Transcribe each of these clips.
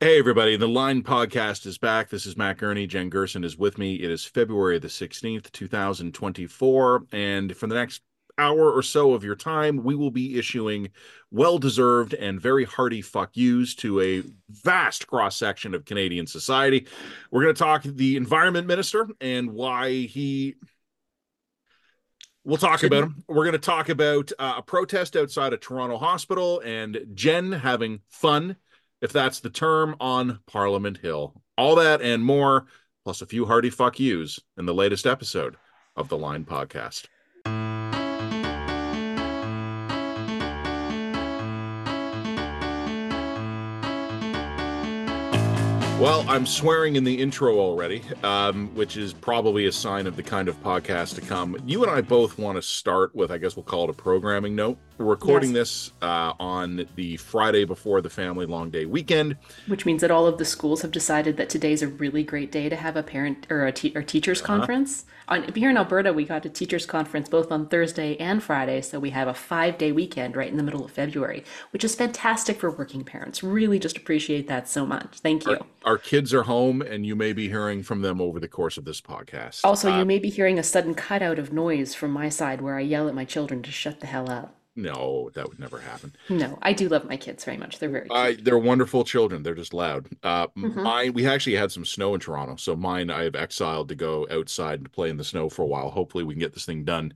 Hey, everybody. The Line Podcast is back. This is Matt Gurney. Jen Gerson is with me. It is February the 16th, 2024. And for the next hour or so of your time, we will be issuing well deserved and very hearty fuck yous to a vast cross section of Canadian society. We're going to talk the environment minister and why he. We'll talk about him. We're going to talk about uh, a protest outside a Toronto hospital and Jen having fun if that's the term, on Parliament Hill. All that and more, plus a few hearty fuck yous in the latest episode of the Line Podcast. Well, I'm swearing in the intro already, um, which is probably a sign of the kind of podcast to come. You and I both want to start with, I guess we'll call it a programming note. We're recording yes. this uh, on the Friday before the family long day weekend, which means that all of the schools have decided that today's a really great day to have a parent or a te- or teachers uh-huh. conference. On, here in Alberta, we got a teachers conference both on Thursday and Friday, so we have a five day weekend right in the middle of February, which is fantastic for working parents. Really, just appreciate that so much. Thank you. Our, our kids are home, and you may be hearing from them over the course of this podcast. Also, uh, you may be hearing a sudden cutout of noise from my side where I yell at my children to shut the hell up. No, that would never happen. No, I do love my kids very much. They're very cute. they're wonderful children. They're just loud. Uh, mm-hmm. Mine, we actually had some snow in Toronto, so mine I have exiled to go outside and play in the snow for a while. Hopefully, we can get this thing done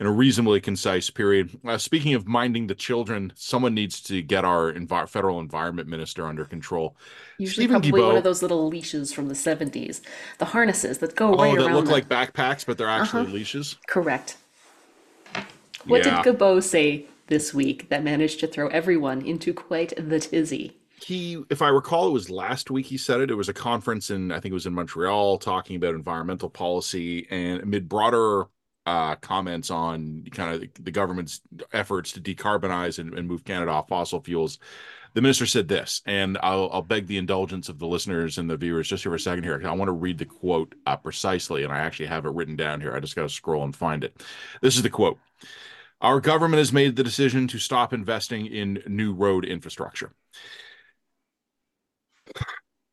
in a reasonably concise period. Uh, speaking of minding the children, someone needs to get our envi- federal environment minister under control. Usually, Stephen probably one of those little leashes from the seventies, the harnesses that go oh, right that look like backpacks, but they're actually uh-huh. leashes. Correct. What yeah. did Guilbeault say this week that managed to throw everyone into quite the tizzy? He, if I recall, it was last week he said it. It was a conference in, I think it was in Montreal, talking about environmental policy and amid broader uh, comments on kind of the government's efforts to decarbonize and, and, move Canada off fossil fuels. The minister said this, and I'll, I'll, beg the indulgence of the listeners and the viewers just here for a second here. I want to read the quote uh, precisely, and I actually have it written down here. I just got to scroll and find it. This is the quote Our government has made the decision to stop investing in new road infrastructure.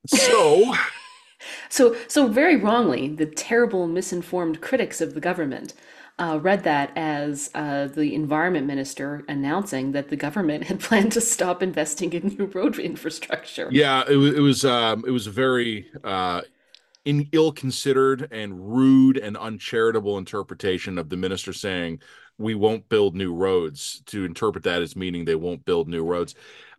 So. So, so very wrongly, the terrible, misinformed critics of the government uh, read that as uh, the environment minister announcing that the government had planned to stop investing in new road infrastructure. Yeah, it was. It was. Um, it was a very uh, in ill-considered and rude and uncharitable interpretation of the minister saying we won't build new roads. To interpret that as meaning they won't build new roads.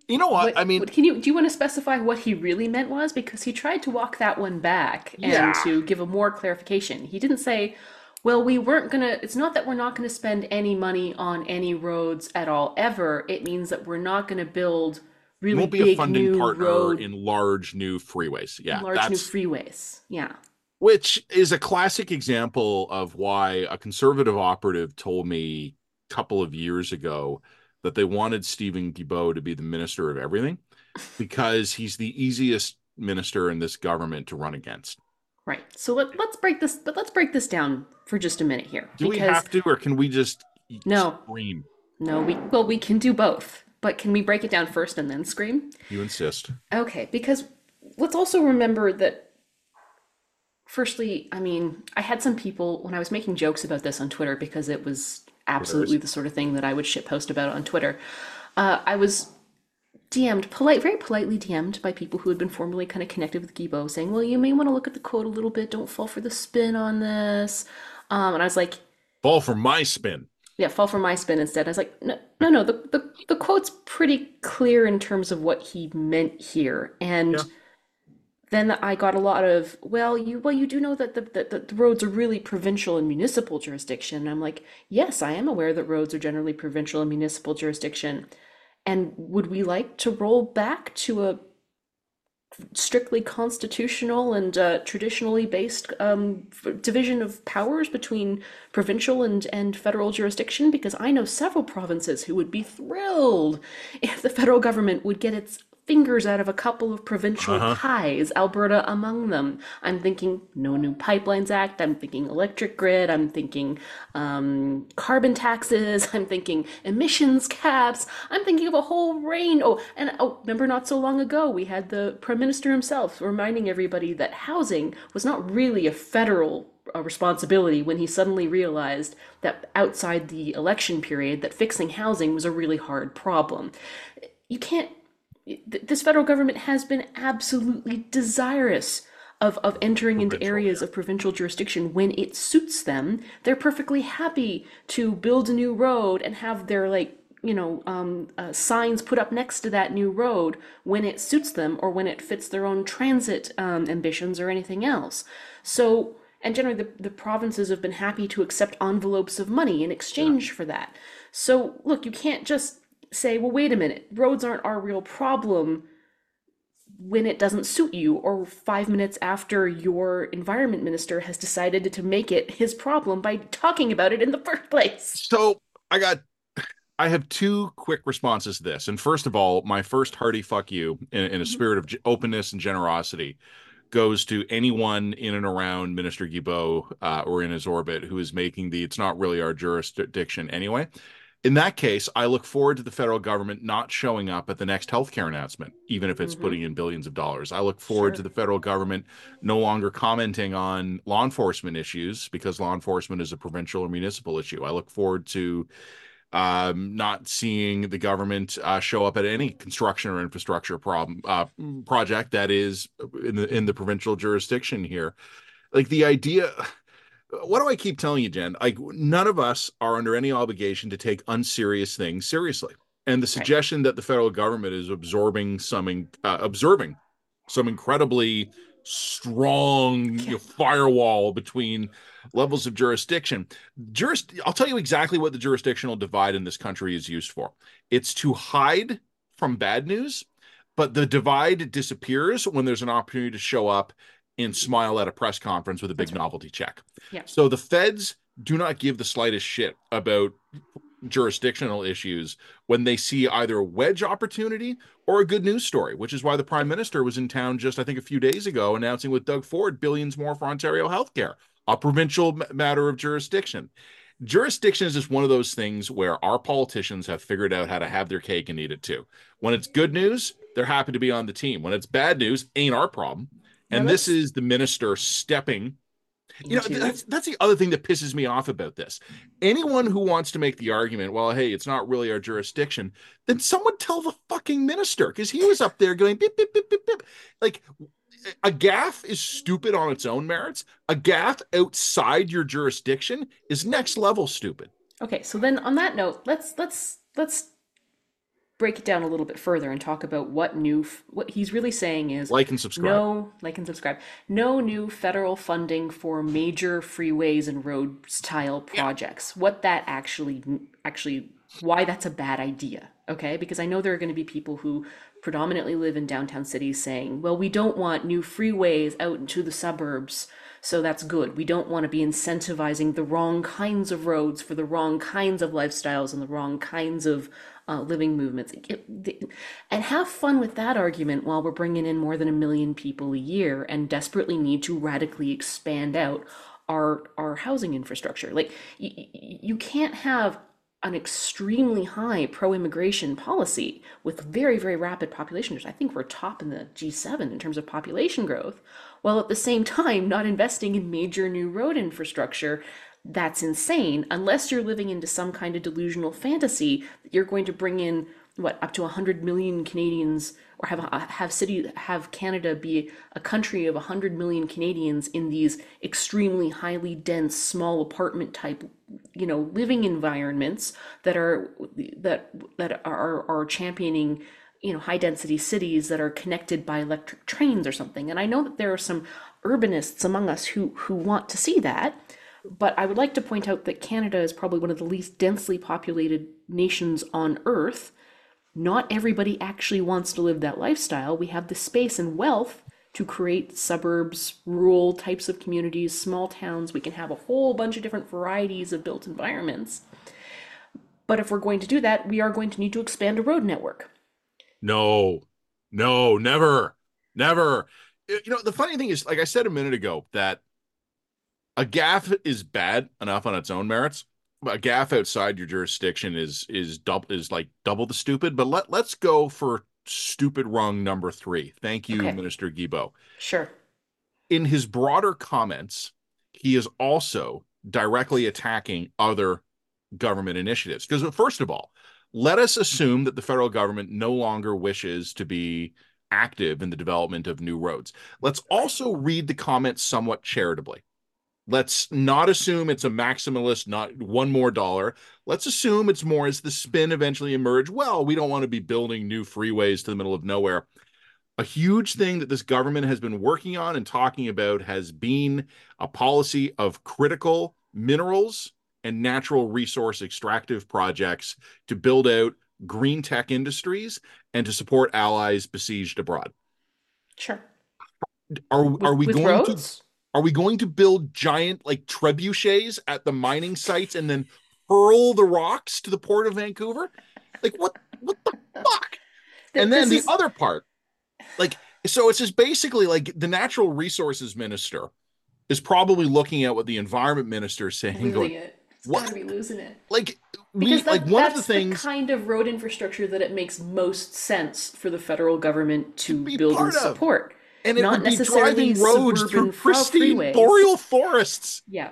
You know what? what? I mean, can you do you want to specify what he really meant was because he tried to walk that one back and yeah. to give a more clarification. He didn't say, "Well, we weren't going to it's not that we're not going to spend any money on any roads at all ever. It means that we're not going to build really won't be big a funding partner road, in large new freeways. Yeah, large new freeways. Yeah. Which is a classic example of why a conservative operative told me a couple of years ago that they wanted Steven Guilbeault to be the minister of everything because he's the easiest minister in this government to run against. Right. So let, let's break this, but let's break this down for just a minute here. Do we have to, or can we just no scream? No, we well we can do both, but can we break it down first and then scream? You insist. Okay, because let's also remember that. Firstly, I mean, I had some people when I was making jokes about this on Twitter because it was absolutely the sort of thing that I would shit post about on Twitter. Uh, I was DM'd, polite, very politely DM'd by people who had been formerly kind of connected with Guilbeault, saying, "Well, you may want to look at the quote a little bit. Don't fall for the spin on this." Um, and I was like, "Fall for my spin." Yeah, fall for my spin instead. I was like, "No, no, no. The the the quote's pretty clear in terms of what he meant here, and." Yeah then I got a lot of, well, you well you do know that the, the, the roads are really provincial and municipal jurisdiction. And I'm like, yes, I am aware that roads are generally provincial and municipal jurisdiction. And would we like to roll back to a strictly constitutional and uh, traditionally based um, division of powers between provincial and, and federal jurisdiction because I know several provinces who would be thrilled if the federal government would get its fingers out of a couple of provincial Uh-huh. pies, Alberta among them. I'm thinking no new pipelines act. I'm thinking electric grid. I'm thinking um, carbon taxes. I'm thinking emissions caps. I'm thinking of a whole range. Oh, and oh, remember not so long ago we had the prime minister himself reminding everybody that housing was not really a federal uh, responsibility when he suddenly realized that outside the election period that fixing housing was a really hard problem. You can't this federal government has been absolutely desirous of, of entering into areas of provincial jurisdiction when it suits them. They're perfectly happy to build a new road and have their like you know um, uh, signs put up next to that new road when it suits them or when it fits their own transit um, ambitions or anything else. So and generally the, the provinces have been happy to accept envelopes of money in exchange for that. So look, you can't just say, well, wait a minute, roads aren't our real problem when it doesn't suit you, or five minutes after your environment minister has decided to make it his problem by talking about it in the first place. So I got, I have two quick responses to this. And first of all, my first hearty fuck you in, in a spirit of openness and generosity goes to anyone in and around Minister Guilbeault uh, or in his orbit who is making the it's not really our jurisdiction anyway. In that case, I look forward to the federal government not showing up at the next healthcare announcement, even if it's Mhm. putting in billions of dollars. I look forward to the federal government no longer commenting on law enforcement issues because law enforcement is a provincial or municipal issue. I look forward to um, not seeing the government uh, show up at any construction or infrastructure problem uh, project that is in the in the provincial jurisdiction here. Like the idea, what do I keep telling you, Jen? Like none of us are under any obligation to take unserious things seriously. And the suggestion that the federal government is absorbing some, uh, observing some incredibly strong you know, firewall between levels of jurisdiction. Juris, I'll tell you exactly what the jurisdictional divide in this country is used for. It's to hide from bad news, but the divide disappears when there's an opportunity to show up and smile at a press conference with a big right. novelty check. Yeah. So the feds do not give the slightest shit about jurisdictional issues when they see either a wedge opportunity or a good news story, which is why the prime minister was in town just, I think, a few days ago announcing with Doug Ford billions more for Ontario healthcare, a provincial matter of jurisdiction. Jurisdiction is just one of those things where our politicians have figured out how to have their cake and eat it too. When it's good news, they're happy to be on the team. When it's bad news, ain't our problem. And this is the minister stepping you know, that's that's the other thing that pisses me off about this. Anyone who wants to make the argument, well, hey, it's not really our jurisdiction, then someone tell the fucking minister because he was up there going beep beep beep beep beep. Like a gaffe is stupid on its own merits. A gaffe outside your jurisdiction is next level stupid. Okay, so then on that note, let's let's let's break it down a little bit further and talk about what new f- what he's really saying is Like and subscribe. no like and subscribe. No new federal funding for major freeways and road style projects. What that actually actually why that's a bad idea okay? Because i know there are going to be people who predominantly live in downtown cities saying well we don't want new freeways out into the suburbs so that's good. We don't want to be incentivizing the wrong kinds of roads for the wrong kinds of lifestyles and the wrong kinds of uh, living movements and have fun with that argument while we're bringing in more than a million people a year and desperately need to radically expand out our our housing infrastructure like y- you can't have an extremely high pro-immigration policy with very very rapid population growth. I think we're top in the G7 in terms of population growth while at the same time not investing in major new road infrastructure that's insane. Unless you're living into some kind of delusional fantasy that you're going to bring in what up to 100 million Canadians or have have city have Canada be a country of 100 million Canadians in these extremely highly dense small apartment type you know living environments that are that that are are championing you know high density cities that are connected by electric trains or something. And I know that there are some urbanists among us who who want to see that but I would like to point out that Canada is probably one of the least densely populated nations on earth not everybody actually wants to live that lifestyle. We have the space and wealth to create suburbs, rural types of communities, small towns. We can have a whole bunch of different varieties of built environments. But if we're going to do that, we are going to need to expand a road network. No, No, never, never. You know, the funny thing is, like I said a minute ago, that a gaffe is bad enough on its own merits. A gaffe outside your jurisdiction is is double is like double the stupid. But let let's go for stupid wrong number three. Thank you, Okay. Minister Guilbeault. Sure. In his broader comments, he is also directly attacking other government initiatives. Because first of all, let us assume that the federal government no longer wishes to be active in the development of new roads. Let's also read the comments somewhat charitably. Let's not assume it's a maximalist, not one more dollar. Let's assume it's more as the spin eventually emerge. Well, we don't want to be building new freeways to the middle of nowhere. A huge thing that this government has been working on and talking about has been a policy of critical minerals and natural resource extractive projects to build out green tech industries and to support allies besieged abroad. Sure. Are are we with going to roads? Are we going to build giant like trebuchets at the mining sites and then hurl the rocks to the port of Vancouver? Like what what the fuck? And then the other part, like so it's just basically like the natural resources minister is probably looking at what the environment minister is saying, losing going, it. It's what? gotta be losing it. like we Because that, like one of that's the things kind of road infrastructure that it makes most sense for the federal government to be build and support. of. And it not would be necessarily driving roads through pristine freeways. boreal forests. Yeah.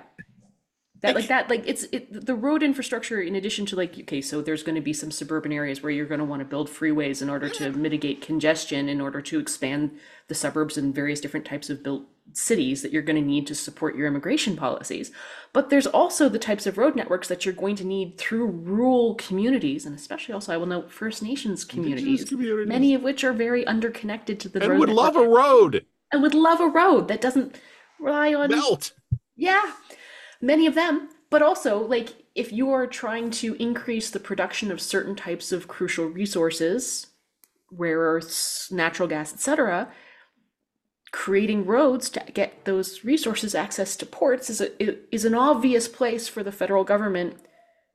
That like that like it's it, the road infrastructure in addition to like okay so there's going to be some suburban areas where you're going to want to build freeways in order to mitigate congestion in order to expand the suburbs and various different types of built cities that you're going to need to support your immigration policies but there's also the types of road networks that you're going to need through rural communities and especially also I will note First Nations communities, communities. many of which are very underconnected to the And road would love a road. and would love a road that doesn't rely on Melt. yeah, many of them. But also, like, if you are trying to increase the production of certain types of crucial resources, rare earths, natural gas, etc., creating roads to get those resources access to ports is a is an obvious place for the federal government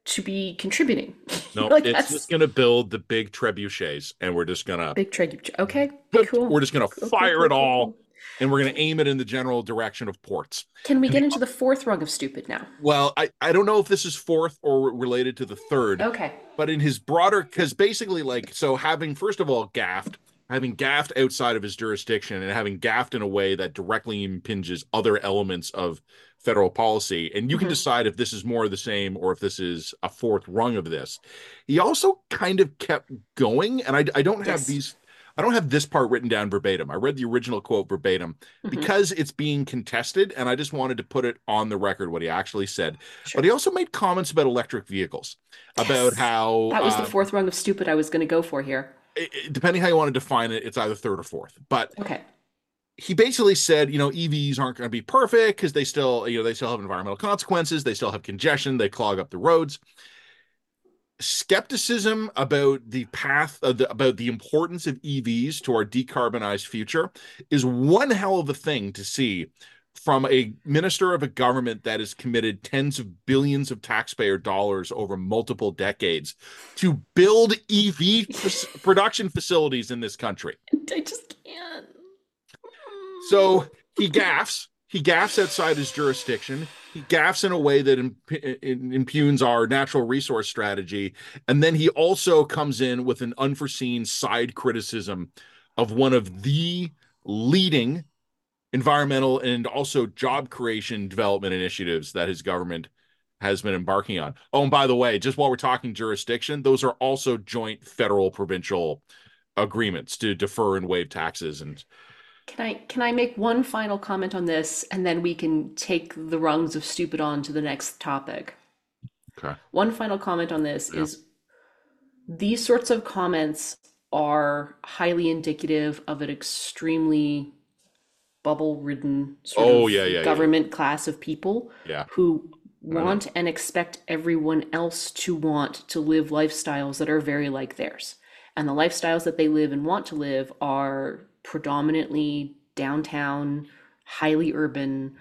to be contributing. No, Like, it's that's- just gonna build the big trebuchets, and we're just gonna Big trade. Okay, cool. we're just gonna Cool, cool, fire cool, it cool, all, cool. and we're gonna aim it in the general direction of ports. Can we get into the fourth rung of stupid now? Well, I, I don't know if this is fourth or related to the third, Okay. but in his broader, because basically, like, so having first of all gaffed, having gaffed outside of his jurisdiction, and having gaffed in a way that directly impinges other elements of federal policy, and you can Mhm. decide if this is more of the same or if this is a fourth rung of this. He also kind of kept going, and I, I don't have Yes. these. I don't have this part written down verbatim. I read the original quote verbatim Mhm. because it's being contested, and I just wanted to put it on the record what he actually said. Sure. But he also made comments about electric vehicles, about how That was uh, the fourth rung of stupid I was going to go for here. It- depending how you want to define it, it's either third or fourth. But Okay. he basically said, you know, EVs aren't going to be perfect because they still, you know, they still have environmental consequences, they still have congestion, they clog up the roads. Skepticism about the path of the, about the importance of EVs to our decarbonized future is one hell of a thing to see from a minister of a government that has committed tens of billions of taxpayer dollars over multiple decades to build EV production facilities in this country. I just can't. So he gaffs. He gaffs outside his jurisdiction. He gaffs in a way that imp- impugns our natural resource strategy. And then he also comes in with an unforeseen side criticism of one of the leading environmental and also job creation development initiatives that his government has been embarking on. Oh, and by the way, just while we're talking jurisdiction, those are also joint federal provincial agreements to defer and waive taxes and Can I can I make one final comment on this and then we can take the rungs of stupid on to the next topic? Okay. One final comment on this Yeah. is these sorts of comments are highly indicative of an extremely bubble-ridden sort Oh, of yeah, yeah, yeah. government class of people Yeah. who want and expect everyone else to want to live lifestyles that are very like theirs. And the lifestyles that they live and want to live are predominantly downtown, highly urban.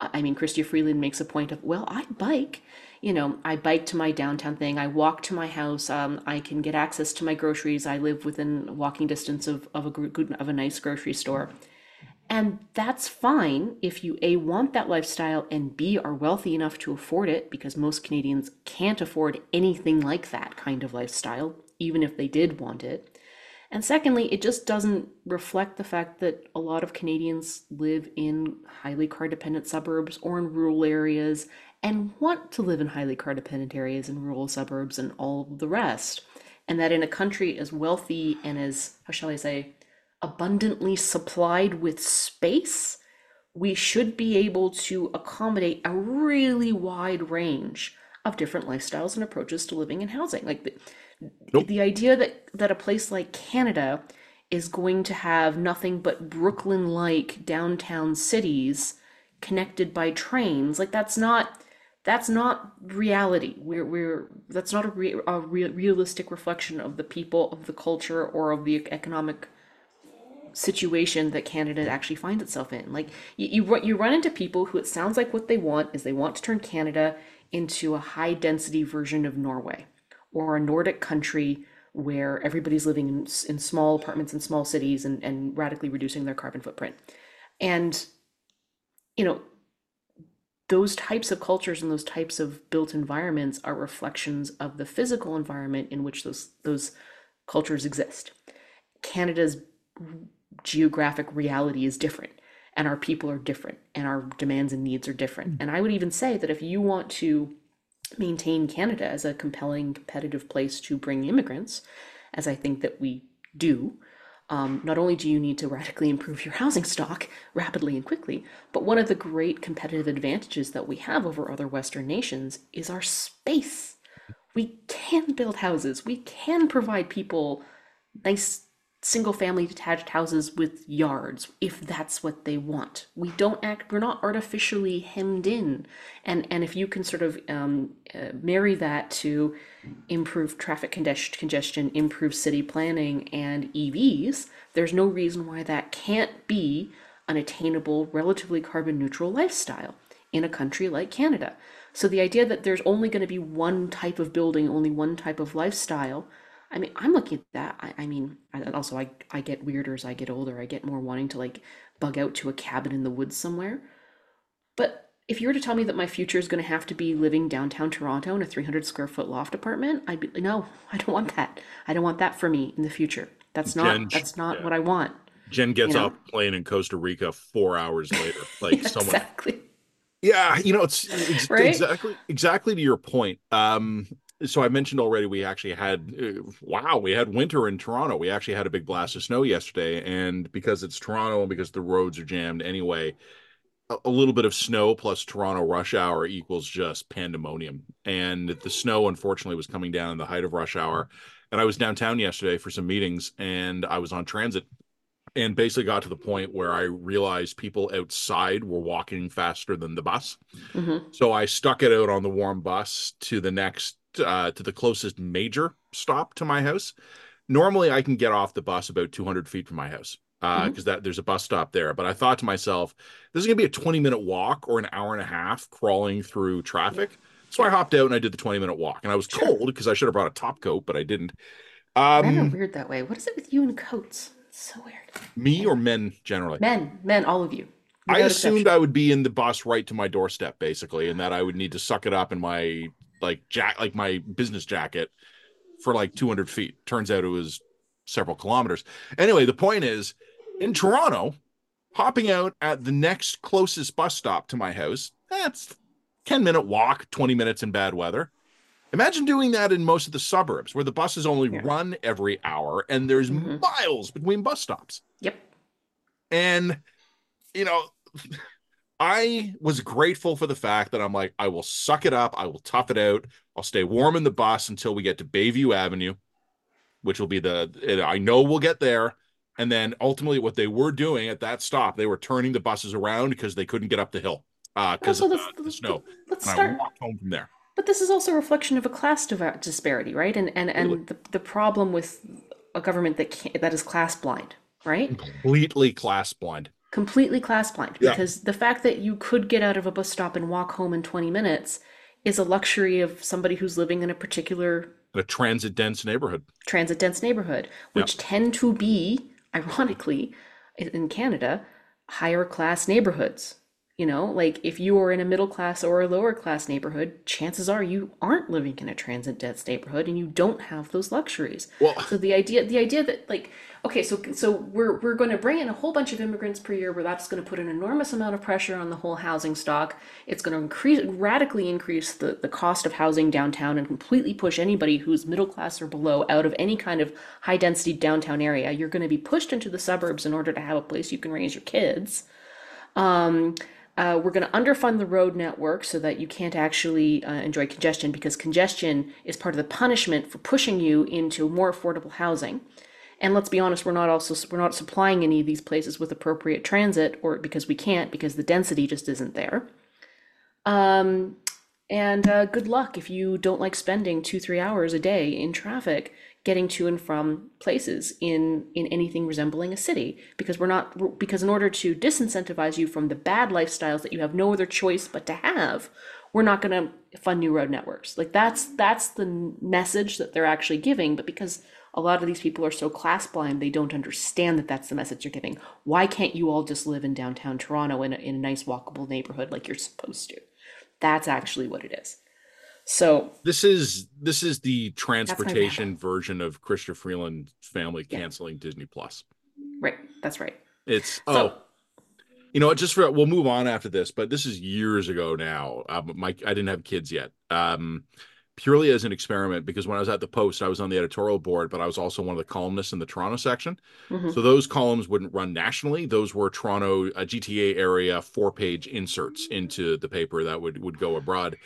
I I mean, Chrystia Freeland makes a point of, well, I bike. you know, I bike to my downtown thing, I walk to my house, um, I can get access to my groceries, I live within walking distance of, of a good of a nice grocery store. And that's fine if you A, want that lifestyle, and B, are wealthy enough to afford it, because most Canadians can't afford anything like that kind of lifestyle, even if they did want it. And secondly, it just doesn't reflect the fact that a lot of Canadians live in highly car dependent suburbs or in rural areas and want to live in highly car dependent areas and rural suburbs and all the rest. And that in a country as wealthy and as, how shall I say, abundantly supplied with space, we should be able to accommodate a really wide range of different lifestyles and approaches to living and housing. Like the, nope. the idea that that a place like Canada is going to have nothing but Brooklyn-like downtown cities connected by trains, like that's not that's not reality. We're we're that's not a, re, a re, realistic reflection of the people, of the culture, or of the economic situation that Canada actually finds itself in. Like you, you, you run into people who it sounds like what they want is they want to turn Canada into a high density version of Norway or a Nordic country where everybody's living in, in small apartments in small cities and, and radically reducing their carbon footprint. And, you know, those types of cultures and those types of built environments are reflections of the physical environment in which those those cultures exist. Canada's geographic reality is different and our people are different and our demands and needs are different. And I would even say that if you want to maintain Canada as a compelling, competitive place to bring immigrants, as I think that we do, um, not only do you need to radically improve your housing stock rapidly and quickly, but one of the great competitive advantages that we have over other Western nations is our space. We can build houses, we can provide people nice single family detached houses with yards if that's what they want. We don't act we're not artificially hemmed in. And and if you can sort of um, uh, marry that to improve traffic congestion improve city planning and evs there's no reason why that can't be an attainable relatively carbon neutral lifestyle in a country like canada. So the idea that there's only going to be one type of building only one type of lifestyle I mean, I'm looking at that. I, I mean, I, also I I get weirder as I get older. I get more wanting to like bug out to a cabin in the woods somewhere. But if you were to tell me that my future is going to have to be living downtown Toronto in a 300 square foot loft apartment, I'd be no, I don't want that. I don't want that for me in the future. That's not Jen, that's not yeah. what I want. Jen gets you know? off plane in Costa Rica four hours later. Like yeah, someone exactly. Yeah, you know, it's, it's right? exactly exactly to your point. Um, so I mentioned already we actually had uh, wow we had winter in Toronto. We actually had a big blast of snow yesterday, and because it's Toronto and because the roads are jammed anyway, a, a little bit of snow plus Toronto rush hour equals just pandemonium. And the snow unfortunately was coming down in the height of rush hour. And I was downtown yesterday for some meetings, and I was on transit and basically got to the point where I realized people outside were walking faster than the bus. Mm-hmm. So I stuck it out on the warm bus to the next uh, to the closest major stop to my house. Normally, I can get off the bus about 200 feet from my house because uh, mm-hmm. that there's a bus stop there. But I thought to myself, this is gonna be a 20 minute walk or an hour and a half crawling through traffic. So I hopped out and I did the 20 minute walk, and I was sure. cold because I should have brought a top coat, but I didn't. Um, Men are weird that way. What is it with you and coats? It's so weird. Me or men generally? Men, men, all of you. I assumed exception. I would be in the bus right to my doorstep, basically, and that I would need to suck it up in my like jack like my business jacket for like 200 feet. Turns out it was several kilometers. Anyway, the point is in Toronto, hopping out at the next closest bus stop to my house, that's 10 minute walk, 20 minutes in bad weather. Imagine doing that in most of the suburbs where the buses only yeah. run every hour and there's mm-hmm. miles between bus stops. Yep. And, you know, I was grateful for the fact that I'm like, I will suck it up. I will tough it out. I'll stay warm in the bus until we get to Bayview Avenue, which will be the, I know we'll get there. And then ultimately, what they were doing at that stop, they were turning the buses around because they couldn't get up the hill because uh, of the, the snow. Let's and start. I walked home from there. But this is also a reflection of a class disparity, right? And and and the, the problem with a government that that is class blind, right? Completely class blind completely class blind because the fact that you could get out of a bus stop and walk home in 20 minutes is a luxury of somebody who's living in a particular a transit dense neighborhood. Transit dense neighborhood, which yep. tend to be, ironically, in Canada, higher class neighborhoods. You know, like if you are in a middle class or a lower class neighborhood, chances are you aren't living in a transit dense neighborhood and you don't have those luxuries. Well, so the idea the idea that like okay, so so we're we're going to bring in a whole bunch of immigrants per year where that's going to put an enormous amount of pressure on the whole housing stock. It's going to increase radically increase the the cost of housing downtown and completely push anybody who's middle class or below out of any kind of high density downtown area. You're going to be pushed into the suburbs in order to have a place you can raise your kids. Um, uh, we're going to underfund the road network so that you can't actually uh, enjoy congestion because congestion is part of the punishment for pushing you into more affordable housing. And let's be honest, we're not also we're not supplying any of these places with appropriate transit, or because we can't because the density just isn't there. Um, and uh, good luck if you don't like spending two three hours a day in traffic getting to and from places in in anything resembling a city because we're not because in order to disincentivize you from the bad lifestyles that you have no other choice but to have we're not going to fund new road networks. Like that's that's the message that they're actually giving but because a lot of these people are so class blind they don't understand that that's the message you're giving. Why can't you all just live in downtown toronto in a, in a nice walkable neighborhood like you're supposed to? That's actually what it is so this is this is the transportation version of Chrystia Freeland's family yeah. canceling Disney Plus. Right. That's right. It's so, oh you know just for we'll move on after this, but this is years ago now. Um, my I didn't have kids yet. Um purely as an experiment because when I was at the Post, I was on the editorial board, but I was also one of the columnists in the Toronto section. Mm-hmm. So those columns wouldn't run nationally; those were Toronto uh, GTA area four page inserts into the paper that would would go abroad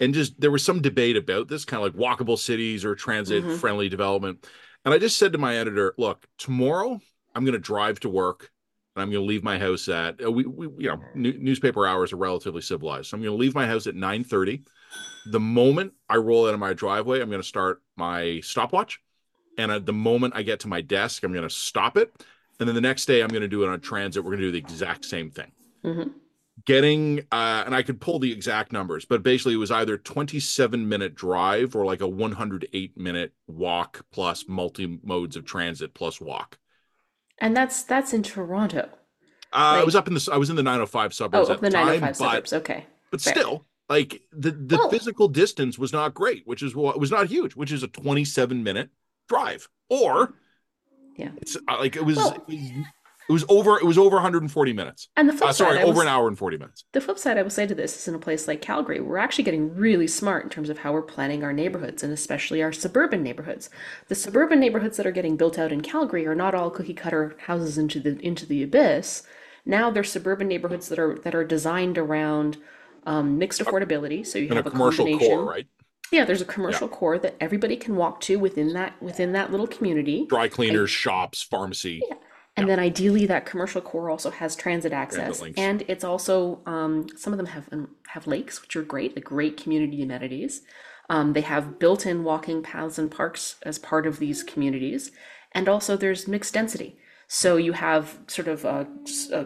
and just there was some debate about this kind of like walkable cities or transit mm-hmm. friendly development. And i just said to my editor look tomorrow i'm going to drive to work and i'm going to leave my house at uh, we, we you know newspaper hours are relatively civilized. So i'm going to leave my house at 9.30 the moment i roll out of my driveway i'm going to start my stopwatch. And at the moment i get to my desk i'm going to stop it. And then the next day i'm going to do it on transit. We're going to do the exact same thing. Mm-hmm getting uh, and i could pull the exact numbers but basically it was either 27 minute drive or like a 108 minute walk plus multi modes of transit plus walk. And that's that's in toronto. Uh, like, i was up in the i was in the 905 suburbs oh, the, the 905 suburbs. Okay. but Fair. still like the the oh. physical distance was not great which is what was not huge which is a 27 minute drive. Or yeah. it's uh, like it was, well, it was it was over. It was over 140 minutes. And the flip uh, sorry, side, over an hour and 40 minutes. The flip side, I will say to this is in a place like Calgary, we're actually getting really smart in terms of how we're planning our neighborhoods, and especially our suburban neighborhoods. The suburban neighborhoods that are getting built out in Calgary are not all cookie cutter houses into the into the abyss. Now they're suburban neighborhoods that are that are designed around um, mixed affordability. So you and have a, commercial combination, core, right? Yeah, there's a commercial yeah. core that everybody can walk to within that within that little community. Dry cleaners, and, shops, pharmacy. Yeah and then ideally that commercial core also has transit access. and it's also um, some of them have um, have lakes which are great the great community amenities. Um, they have built-in walking paths and parks as part of these communities. And also there's mixed density so you have sort of uh, uh,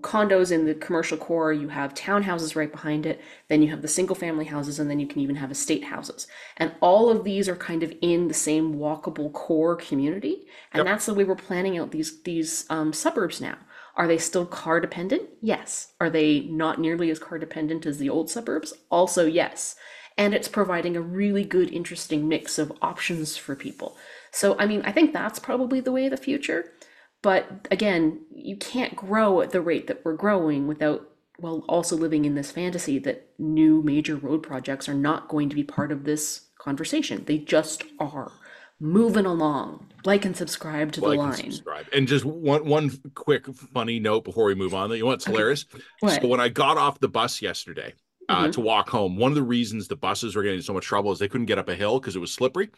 condos in the commercial core, you have townhouses right behind it, then you have the single family houses, and then you can even have estate houses. And all of these are kind of in the same walkable core community. And yep. that's the way we're planning out these these um, suburbs now. Are they still car dependent? Yes. Are they not nearly as car dependent as the old suburbs? Also, yes. And it's providing a really good, interesting mix of options for people. So, I mean, I think that's probably the way of the future. But again, you can't grow at the rate that we're growing without, well, also living in this fantasy that new major road projects are not going to be part of this conversation. They just are. Moving along. Like and subscribe to the line. And, subscribe. and just one one quick funny note before we move on. That you know what's hilarious? What? So when I got off the bus yesterday, uh, mm-hmm. to walk home. One of the reasons the buses were getting so much trouble is they couldn't get up a hill because it was slippery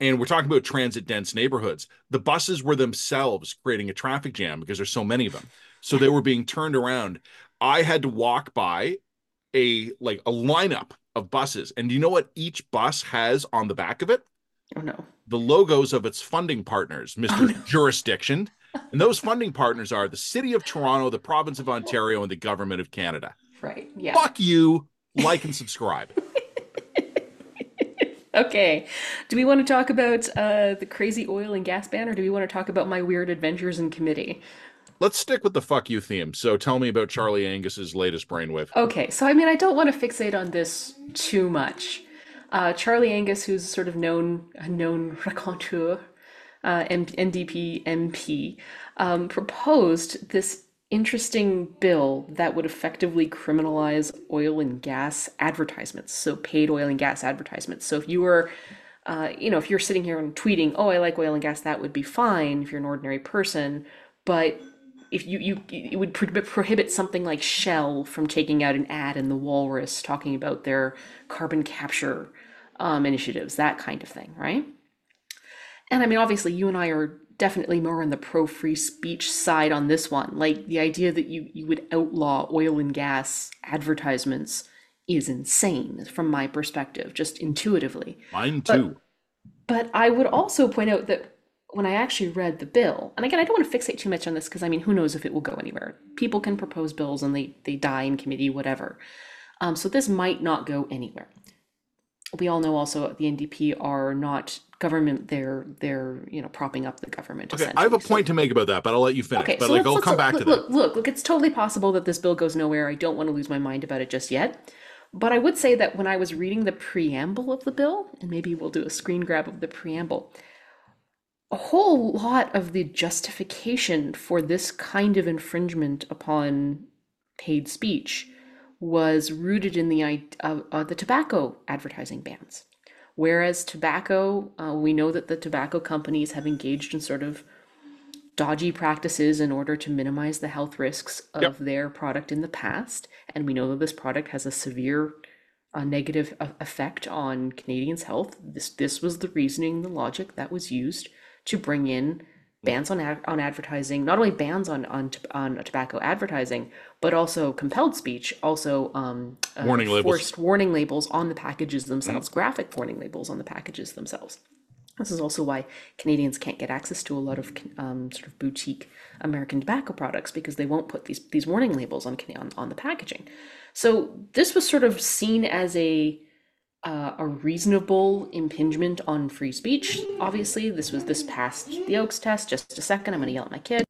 and we're talking about transit dense neighborhoods. The buses were themselves creating a traffic jam because there's so many of them. So they were being turned around. I had to walk by a like a lineup of buses. And do you know what each bus has on the back of it? Oh no. The logos of its funding partners mr oh, no. jurisdiction. And those funding partners are the city of toronto the province of ontario and the government of canada. Right. Yeah. Fuck you. Like and subscribe Okay. Do we want to talk about uh, the crazy oil and gas ban, or do we want to talk about my weird adventures in committee? Let's stick with the fuck you theme. So tell me about Charlie Angus's latest brainwave. Okay, so I mean, I don't want to fixate on this too much. Uh, Charlie Angus, who's sort of known a known raconteur, uh, NDP MP, um, proposed this interesting bill that would effectively criminalize oil and gas advertisements, so paid oil and gas advertisements. So if you were, uh, you know, if you're sitting here and tweeting, "Oh, I like oil and gas," that would be fine if you're an ordinary person, but if you, you it would prohibit something like Shell from taking out an ad in the Walrus talking about their carbon capture um, initiatives, that kind of thing, right? And I mean, obviously, you and I are definitely more on the pro free speech side on this one. Like the idea that you, you would outlaw oil and gas advertisements is insane from my perspective, just intuitively. Mine too. But, but I would also point out that when I actually read the bill, and again, I don't want to fixate too much on this because I mean, who knows if it will go anywhere? People can propose bills and they they die in committee, whatever. Um, so this might not go anywhere. We all know also the NDP are not government they're they're you know propping up the government okay i have a point so, to make about that but i'll let you finish. Okay, but so like i'll come back look, to look, that. look look it's totally possible that this bill goes nowhere. I don't want to lose my mind about it just yet. But i would say that when i was reading the preamble of the bill and maybe we'll do a screen grab of the preamble a whole lot of the justification for this kind of infringement upon paid speech was rooted in the uh, uh, the tobacco advertising bans Whereas tobacco, uh, we know that the tobacco companies have engaged in sort of dodgy practices in order to minimize the health risks of yep. their product in the past. And we know that this product has a severe uh, negative effect on Canadians' health. This this was the reasoning, the logic that was used to bring in bans on ad- on advertising, not only bans on on on tobacco advertising, but also compelled speech, also um, uh, warning labels, forced warning labels on the packages themselves, mm-hmm. graphic warning labels on the packages themselves. This is also why Canadians can't get access to a lot of um, sort of boutique American tobacco products because they won't put these these warning labels on on, on the packaging. So this was sort of seen as a uh, a reasonable impingement on free speech. Obviously, this was this passed the Oakes test. Just a second, I'm going to yell at my kid.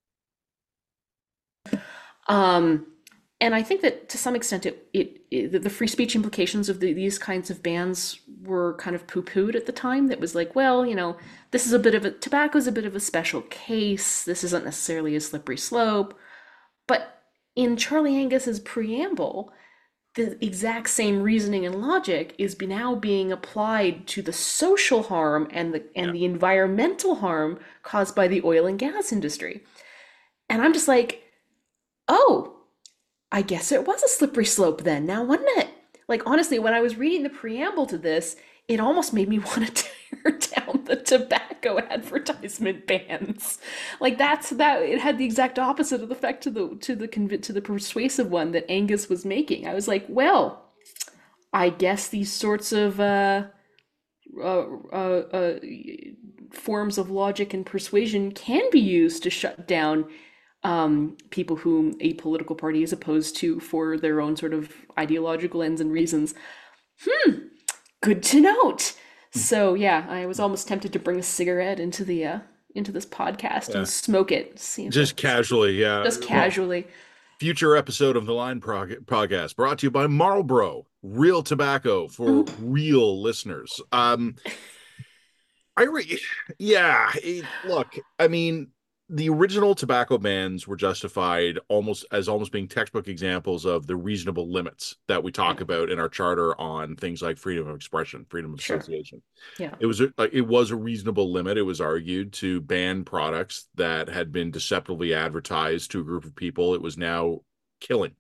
Um, and I think that to some extent, it, it, it the free speech implications of the, these kinds of bans were kind of poo-pooed at the time. That was like, well, you know, this is a bit of a tobacco is a bit of a special case. This isn't necessarily a slippery slope. But in Charlie Angus's preamble, the exact same reasoning and logic is now being applied to the social harm and the and yeah. the environmental harm caused by the oil and gas industry. And I'm just like, oh, I guess it was a slippery slope then, now wasn't it? Like honestly, when I was reading the preamble to this, it almost made me want to tear down the tobacco advertisement bans. Like that's that it had the exact opposite of the effect to the to the to the persuasive one that Angus was making. I was like, well, I guess these sorts of uh, uh, uh, uh forms of logic and persuasion can be used to shut down um, people whom a political party is opposed to for their own sort of ideological ends and reasons. Hmm, good to note. So yeah, I was almost tempted to bring a cigarette into the uh, into this podcast yeah. and smoke it. just casually, yeah. Just casually. Well, future episode of the Line prog- podcast brought to you by Marlboro, real tobacco for real listeners. Um, I re- yeah, it, look, I mean, the original tobacco bans were justified almost as almost being textbook examples of the reasonable limits that we talk about in our charter on things like freedom of expression, freedom of sure. association. Yeah, it was a, it was a reasonable limit. It was argued to ban products that had been deceptively advertised to a group of people. It was now killing.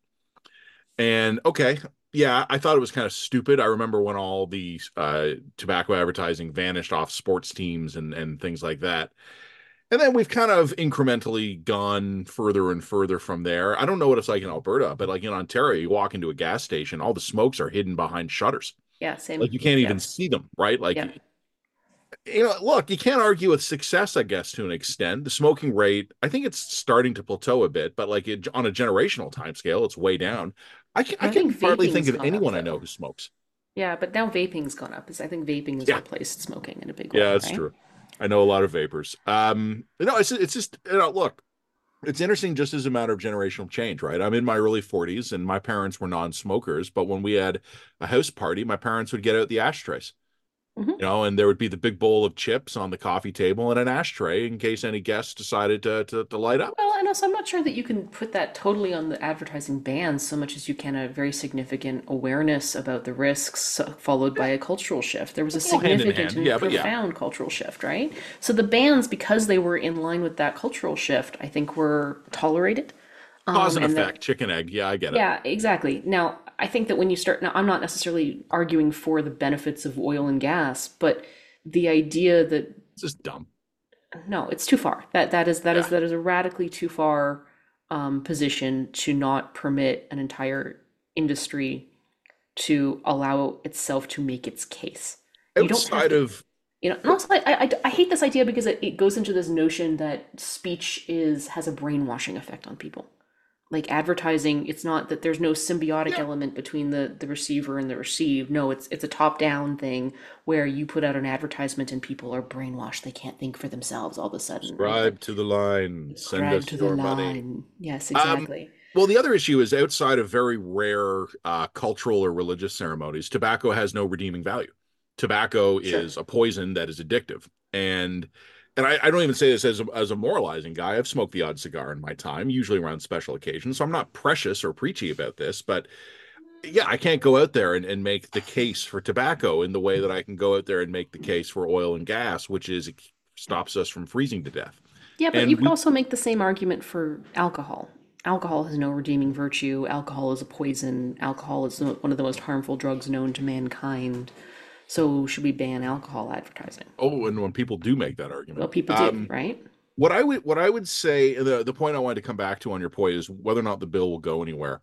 And okay, yeah, I thought it was kind of stupid. I remember when all the uh, tobacco advertising vanished off sports teams and and things like that and then we've kind of incrementally gone further and further from there. I don't know what it's like in Alberta, but like in Ontario, you walk into a gas station, all the smokes are hidden behind shutters. Yeah, same. Like you can't even see them, right? Like, yeah. you know, look, you can't argue with success, I guess, to an extent. The smoking rate, I think it's starting to plateau a bit, but like it, on a generational time scale, it's way down. I can, I, I can hardly think of anyone I know who smokes. Yeah, but now vaping's gone up. I think vaping has Yeah, replaced smoking in a big way. yeah, that's right? true. I know a lot of vapors. Um, no, it's it's just you know, look, it's interesting just as a matter of generational change, right? I'm in my early 40s and my parents were non-smokers, but when we had a house party, my parents would get out the ashtrays. Hmm You know, and there would be the big bowl of chips on the coffee table and an ashtray in case any guests decided to to, to light up. Well, and also, I'm not sure that you can put that totally on the advertising ban so much as you can a very significant awareness about the risks, uh, followed by a cultural shift. There was a hand significant hand. and Yeah, but yeah, profound cultural shift, right? So the bans, because they were in line with that cultural shift, I think were tolerated. cause Um, and effect, chicken egg. Yeah, I get it. Yeah, exactly. Now, I think that when you start, now I'm not necessarily arguing for the benefits of oil and gas, but the idea that It's just dumb. no, it's too far. That that is that is Yeah. that is a radically too far um, position to not permit an entire industry to allow itself to make its case. You don't have Outside to, of you know, and also I, I, I hate this idea because it, it goes into this notion that speech is has a brainwashing effect on people. Like advertising, it's not that there's no symbiotic element between the the receiver and the received. No, it's it's a top-down thing where you put out an advertisement and people are brainwashed. They can't think for themselves all of a sudden, right? Like to the line, send us to the your money. line. Yes, Um, exactly. well, the other issue is outside of very rare uh, cultural or religious ceremonies, tobacco has no redeeming value. Tobacco Sure. is a poison that is addictive, and and I, I don't even say this as a, as a moralizing guy. I've smoked the odd cigar in my time, usually around special occasions, so I'm not precious or preachy about this. But yeah, I can't go out there and, and make the case for tobacco in the way that I can go out there and make the case for oil and gas, which is it stops us from freezing to death. Yeah, but you And could we also make the same argument for alcohol. Alcohol has no redeeming virtue. Alcohol is a poison. Alcohol is one of the most harmful drugs known to mankind. So should we ban alcohol advertising? Oh, and when people do make that argument, Well, people do, um, right? what I would what I would say the the point I wanted to come back to on your point is whether or not the bill will go anywhere.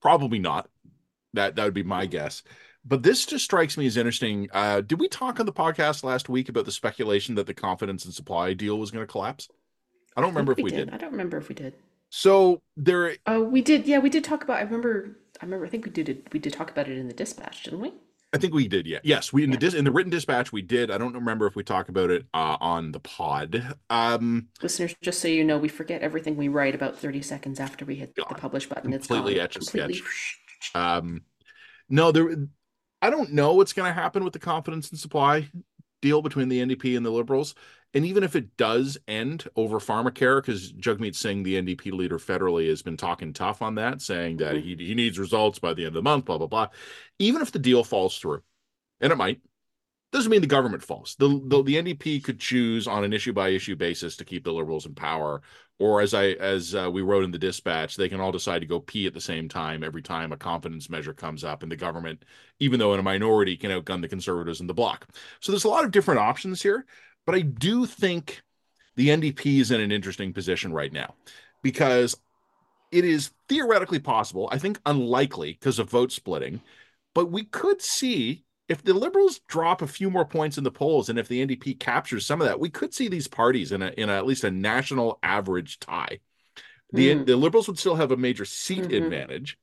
Probably not. That that would be my guess. But this just strikes me as interesting. Uh, did we talk on the podcast last week about the speculation that the confidence and supply deal was going to collapse? I don't remember if we we did. did. I don't remember if we did. So there, Oh, we did. Yeah, we did talk about. I remember. I remember. I think we did. It, we did talk about it in the dispatch, didn't we? I think we did. Yeah, yes, we in the dis, in the written dispatch we did. I don't remember if we talked about it uh, on the pod. Um, Listeners, just so you know, we forget everything we write about 30 seconds after we hit the publish button. It's completely gone. etch a Completely. sketch. Um, no, there. I don't know what's going to happen with the confidence and supply deal between the NDP and the Liberals. And even if it does end over pharmacare, because Jagmeet Singh, the NDP leader federally, has been talking tough on that, saying that Mhm. he he needs results by the end of the month, blah blah blah. Even if the deal falls through, and it might, doesn't mean the government falls. The, the the NDP could choose on an issue by issue basis to keep the Liberals in power, or as I as uh, we wrote in the dispatch, they can all decide to go pee at the same time every time a confidence measure comes up, and the government, even though in a minority, can outgun the Conservatives in the bloc. So there's a lot of different options here, but I do think the NDP is in an interesting position right now because it is theoretically possible. I think unlikely because of vote splitting, but we could see if the liberals drop a few more points in the polls and if the NDP captures some of that, we could see these parties in a in a, at least a national average tie. The Mm, the liberals would still have a major seat hmm advantage,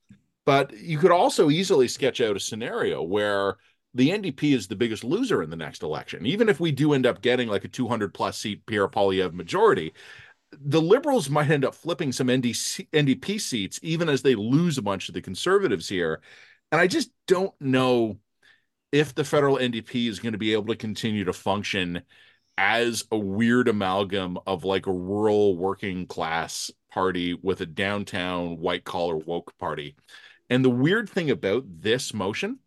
but you could also easily sketch out a scenario where the NDP is the biggest loser in the next election. Even if we do end up getting like a 200 plus seat Pierre Poilievre majority, the liberals might end up flipping some NDC, NDP seats even as they lose a bunch of the conservatives here. And I just don't know if the federal NDP is going to be able to continue to function as a weird amalgam of like a rural working class party with a downtown white collar woke party. And the weird thing about this motion,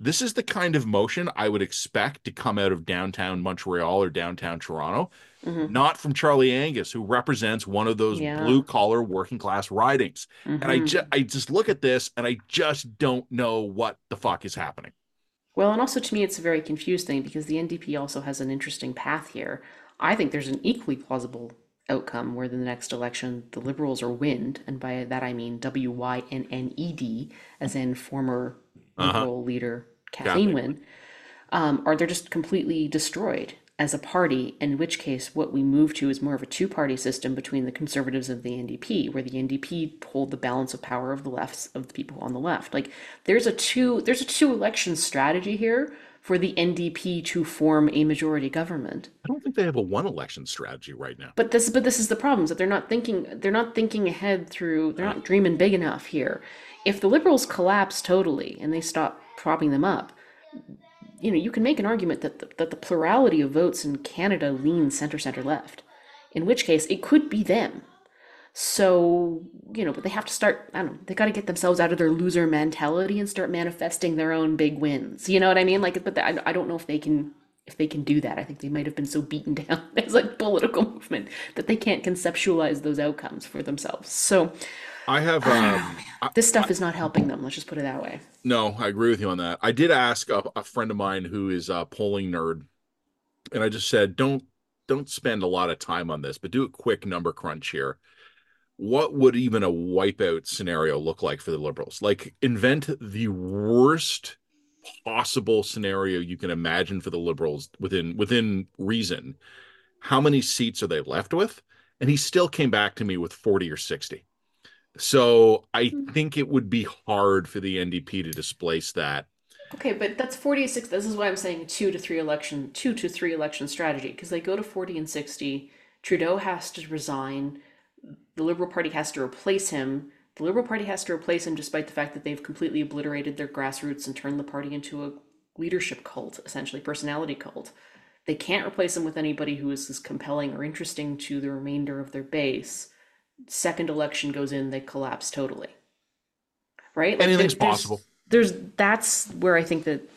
this is the kind of motion I would expect to come out of downtown Montreal or downtown Toronto, hmm not from Charlie Angus, who represents one of those Yeah. blue collar working class ridings. And I hmm just I just look at this and I just don't know what the fuck is happening. Well, and also to me, it's a very confused thing because the NDP also has an interesting path here. I think there's an equally plausible outcome where in the next election the Liberals are winned, and by that I mean W Y N N E D, as in former Uh-huh. Liberal leader Kathleen Wynne. Um, or they're just completely destroyed. as a party, in which case what we move to is more of a two-party system between the conservatives and the NDP, where the NDP hold the balance of power of the lefts of the people on the left. Like there's a two there's a two election strategy here for the NDP to form a majority government. I don't think they have a one election strategy right now. But this but this is the problem is that they're not thinking they're not thinking ahead through they're not dreaming big enough here. If the liberals collapse totally and they stop propping them up, you know, you can make an argument that the, that the plurality of votes in Canada leans center center left, in which case it could be them. So, you know, but they have to start, I don't know, they got to get themselves out of their loser mentality and start manifesting their own big wins. You know what I mean? Like, but the, I, I don't know if they can if they can do that. I think they might have been so beaten down as like political movement that they can't conceptualize those outcomes for themselves. So, I have. Um, I, this stuff is not helping them. Let's just put it that way. No, I agree with you on that. I did ask a, a friend of mine who is a polling nerd, and I just said, don't don't spend a lot of time on this, but do a quick number crunch here. What would even a wipeout scenario look like for the liberals? Like, invent the worst possible scenario you can imagine for the liberals within within reason. How many seats are they left with? And he still came back to me with 40 or 60. So I hmm. think it would be hard for the NDP to displace that. Okay, but that's 46. This is why I'm saying two to three election, two to three election strategy, because they go to 40 and 60. Trudeau has to resign. The Liberal Party has to replace him. The Liberal Party has to replace him despite the fact that they've completely obliterated their grassroots and turned the party into a leadership cult, essentially, personality cult. They can't replace him with anybody who is as compelling or interesting to the remainder of their base second election goes in, they collapse totally. Right? Like Anything's possible. There's that's where I think that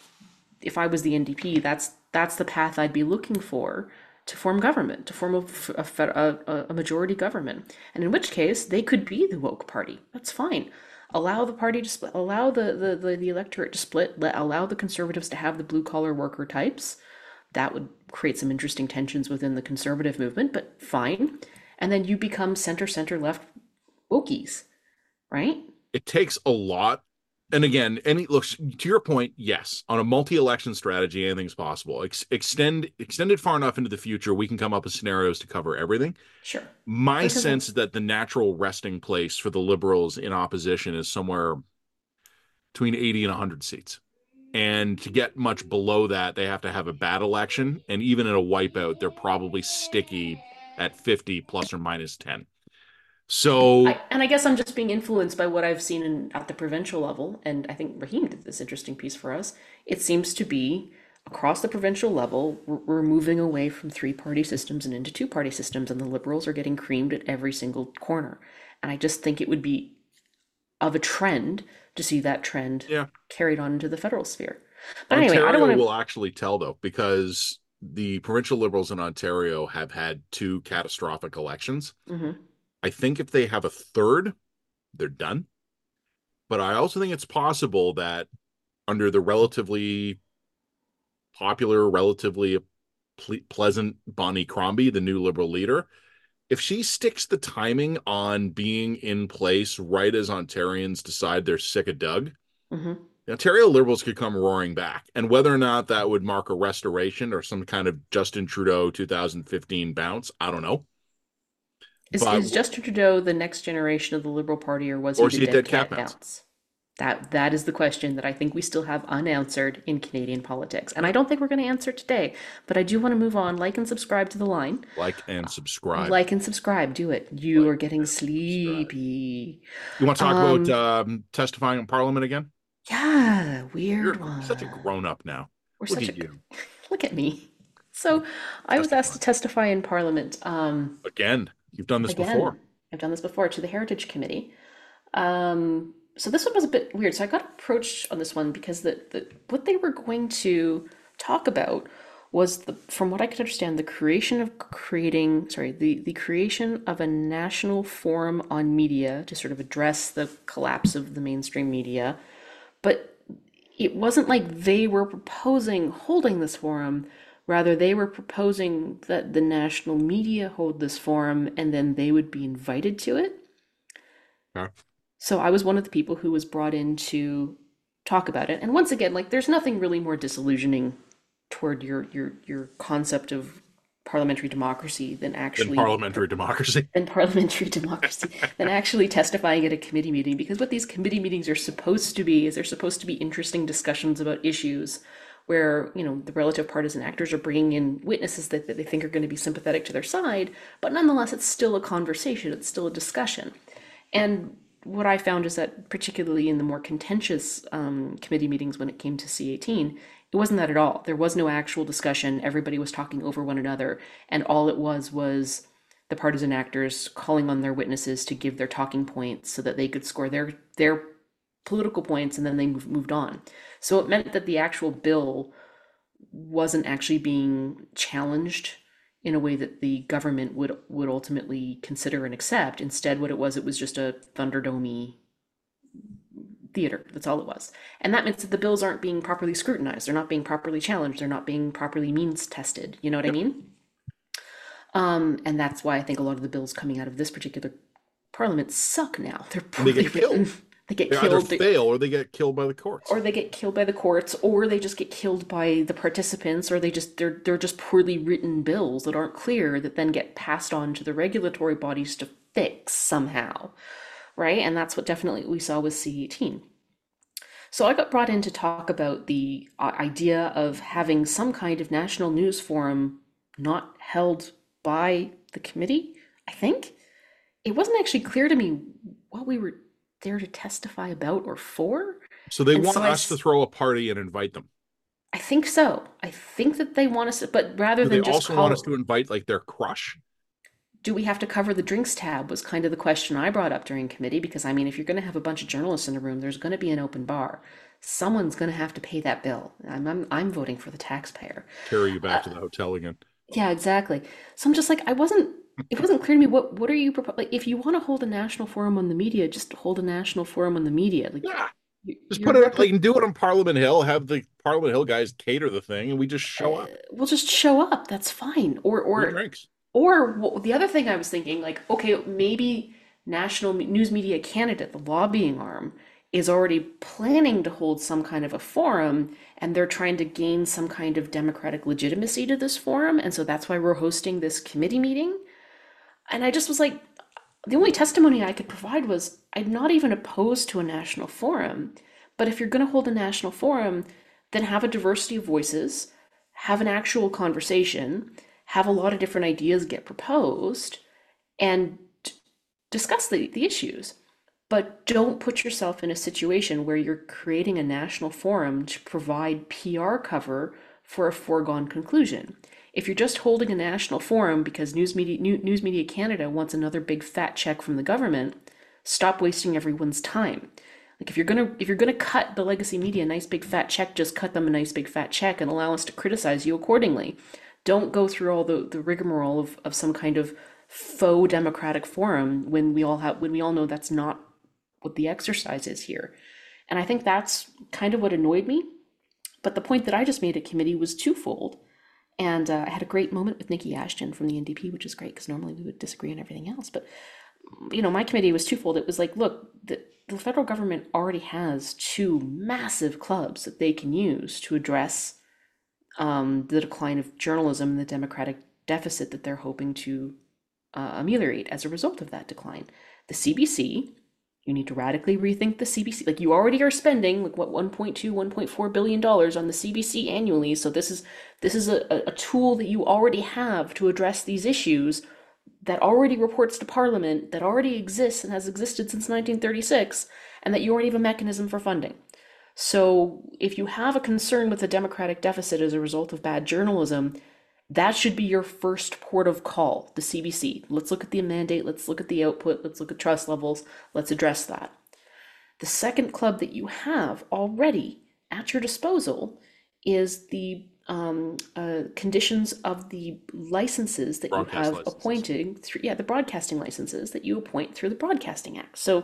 if I was the NDP, that's that's the path I'd be looking for to form government, to form a, a, a, majority government, and in which case they could be the woke party. That's fine. Allow the party to split. Allow the the, the, the electorate to split. Let, allow the conservatives to have the blue collar worker types. That would create some interesting tensions within the conservative movement, but fine and then you become center center left wokies right it takes a lot and again any looks to your point yes on a multi-election strategy anything's possible. Ex- extend extended far enough into the future we can come up with scenarios to cover everything. Sure. My because sense is that the natural resting place for the liberals in opposition is somewhere between 80 and 100 seats. And to get much below that they have to have a bad election and even in a wipeout they're probably sticky at 50 plus or minus 10. So, I, and I guess I'm just being influenced by what I've seen in, at the provincial level. And I think Raheem did this interesting piece for us. It seems to be across the provincial level, we're moving away from three party systems and into two party systems, and the liberals are getting creamed at every single corner. And I just think it would be of a trend to see that trend yeah. carried on into the federal sphere. But Ontario anyway, I don't want to. will actually tell though, because the provincial liberals in Ontario have had two catastrophic elections. Mm-hmm. I think if they have a third, they're done. But I also think it's possible that under the relatively popular, relatively ple- pleasant Bonnie Crombie, the new liberal leader, if she sticks the timing on being in place right as Ontarians decide they're sick of Doug, mm-hmm. The Ontario Liberals could come roaring back. And whether or not that would mark a restoration or some kind of Justin Trudeau 2015 bounce, I don't know. Is, but, is Justin Trudeau the next generation of the Liberal Party, or was he the dead, cat, cat bounce? That that is the question that I think we still have unanswered in Canadian politics, and I don't think we're going to answer today. But I do want to move on. Like and subscribe to the line. Like and subscribe. Like and subscribe. Do it. You like are getting sleepy. You want to talk um, about um, testifying in Parliament again? Yeah, weird You're one. Such a grown up now. We're look such at a, you. Look at me. So I was asked to testify in Parliament. Um, again, you've done this again, before. I've done this before to the Heritage Committee. Um, so this one was a bit weird. So I got approached on this one because the, the what they were going to talk about was the from what I could understand the creation of creating sorry the the creation of a national forum on media to sort of address the collapse of the mainstream media but it wasn't like they were proposing holding this forum. Rather, they were proposing that the national media hold this forum and then they would be invited to it. Yeah. So I was one of the people who was brought in to talk about it. And once again, like there's nothing really more disillusioning toward your your your concept of parliamentary democracy than actually parliamentary democracy. than parliamentary democracy than actually testifying at a committee meeting because what these committee meetings are supposed to be is they're supposed to be interesting discussions about issues where you know the relative partisan actors are bringing in witnesses that, that they think are going to be sympathetic to their side but nonetheless it's still a conversation it's still a discussion and what I found is that, particularly in the more contentious um, committee meetings when it came to C18, it wasn't that at all. There was no actual discussion. Everybody was talking over one another. And all it was was the partisan actors calling on their witnesses to give their talking points so that they could score their, their political points and then they moved on. So it meant that the actual bill wasn't actually being challenged in a way that the government would would ultimately consider and accept. Instead, what it was, it was just a Thunderdome theater. That's all it was. And that means that the bills aren't being properly scrutinized. They're not being properly challenged. They're not being properly means tested. You know what yep. I mean? Um, and that's why I think a lot of the bills coming out of this particular parliament suck now. They're poorly they get written. They get they killed. Either fail or they get killed by the courts. Or they get killed by the courts, or they just get killed by the participants, or they just they're they're just poorly written bills that aren't clear that then get passed on to the regulatory bodies to fix somehow. Right? And that's what definitely we saw with C18. So I got brought in to talk about the uh, idea of having some kind of national news forum not held by the committee, I think. It wasn't actually clear to me what we were there to testify about or for. So they and want so us I, to throw a party and invite them. I think so. I think that they want us, but rather Do than they just also want us to invite like their crush. Do we have to cover the drinks tab? Was kind of the question I brought up during committee because I mean, if you're going to have a bunch of journalists in a room, there's going to be an open bar. Someone's going to have to pay that bill. I'm I'm, I'm voting for the taxpayer. Carry you back uh, to the hotel again. Yeah, exactly. So I'm just like, I wasn't it wasn't clear to me what what are you proposing? Like, if you want to hold a national forum on the media, just hold a national forum on the media. Like, yeah, just put it up, like do it on Parliament Hill. Have the Parliament Hill guys cater the thing, and we just show up. Uh, we'll just show up. That's fine. Or or drinks. Or the other thing I was thinking, like, okay, maybe National News Media Canada, the lobbying arm, is already planning to hold some kind of a forum and they're trying to gain some kind of democratic legitimacy to this forum and so that's why we're hosting this committee meeting and I just was like, the only testimony I could provide was I'm not even opposed to a national forum. But if you're going to hold a national forum, then have a diversity of voices, have an actual conversation, have a lot of different ideas get proposed, and discuss the, the issues. But don't put yourself in a situation where you're creating a national forum to provide PR cover for a foregone conclusion if you're just holding a national forum because News Media, News Media Canada wants another big fat check from the government, stop wasting everyone's time. Like if you're gonna if you're gonna cut the legacy media a nice big fat check, just cut them a nice big fat check and allow us to criticize you accordingly. Don't go through all the, the rigmarole of, of some kind of faux democratic forum when we all have when we all know that's not what the exercise is here. And I think that's kind of what annoyed me. But the point that I just made at committee was twofold. And uh, I had a great moment with Niki Ashton from the NDP, which is great because normally we would disagree on everything else. But, you know, my committee was twofold. It was like, look, the, the federal government already has two massive clubs that they can use to address um, the decline of journalism and the democratic deficit that they're hoping to uh, ameliorate as a result of that decline. The CBC, you need to radically rethink the CBC. Like you already are spending like what 1.2, 1.4 billion dollars on the CBC annually. So this is this is a, a tool that you already have to address these issues that already reports to Parliament, that already exists and has existed since 1936, and that you already have a mechanism for funding. So if you have a concern with the democratic deficit as a result of bad journalism, that should be your first port of call, the CBC. Let's look at the mandate, let's look at the output, let's look at trust levels, let's address that. The second club that you have already at your disposal is the um, uh, conditions of the licenses that Broadcast you have licenses. appointed through, yeah, the broadcasting licenses that you appoint through the Broadcasting Act. So,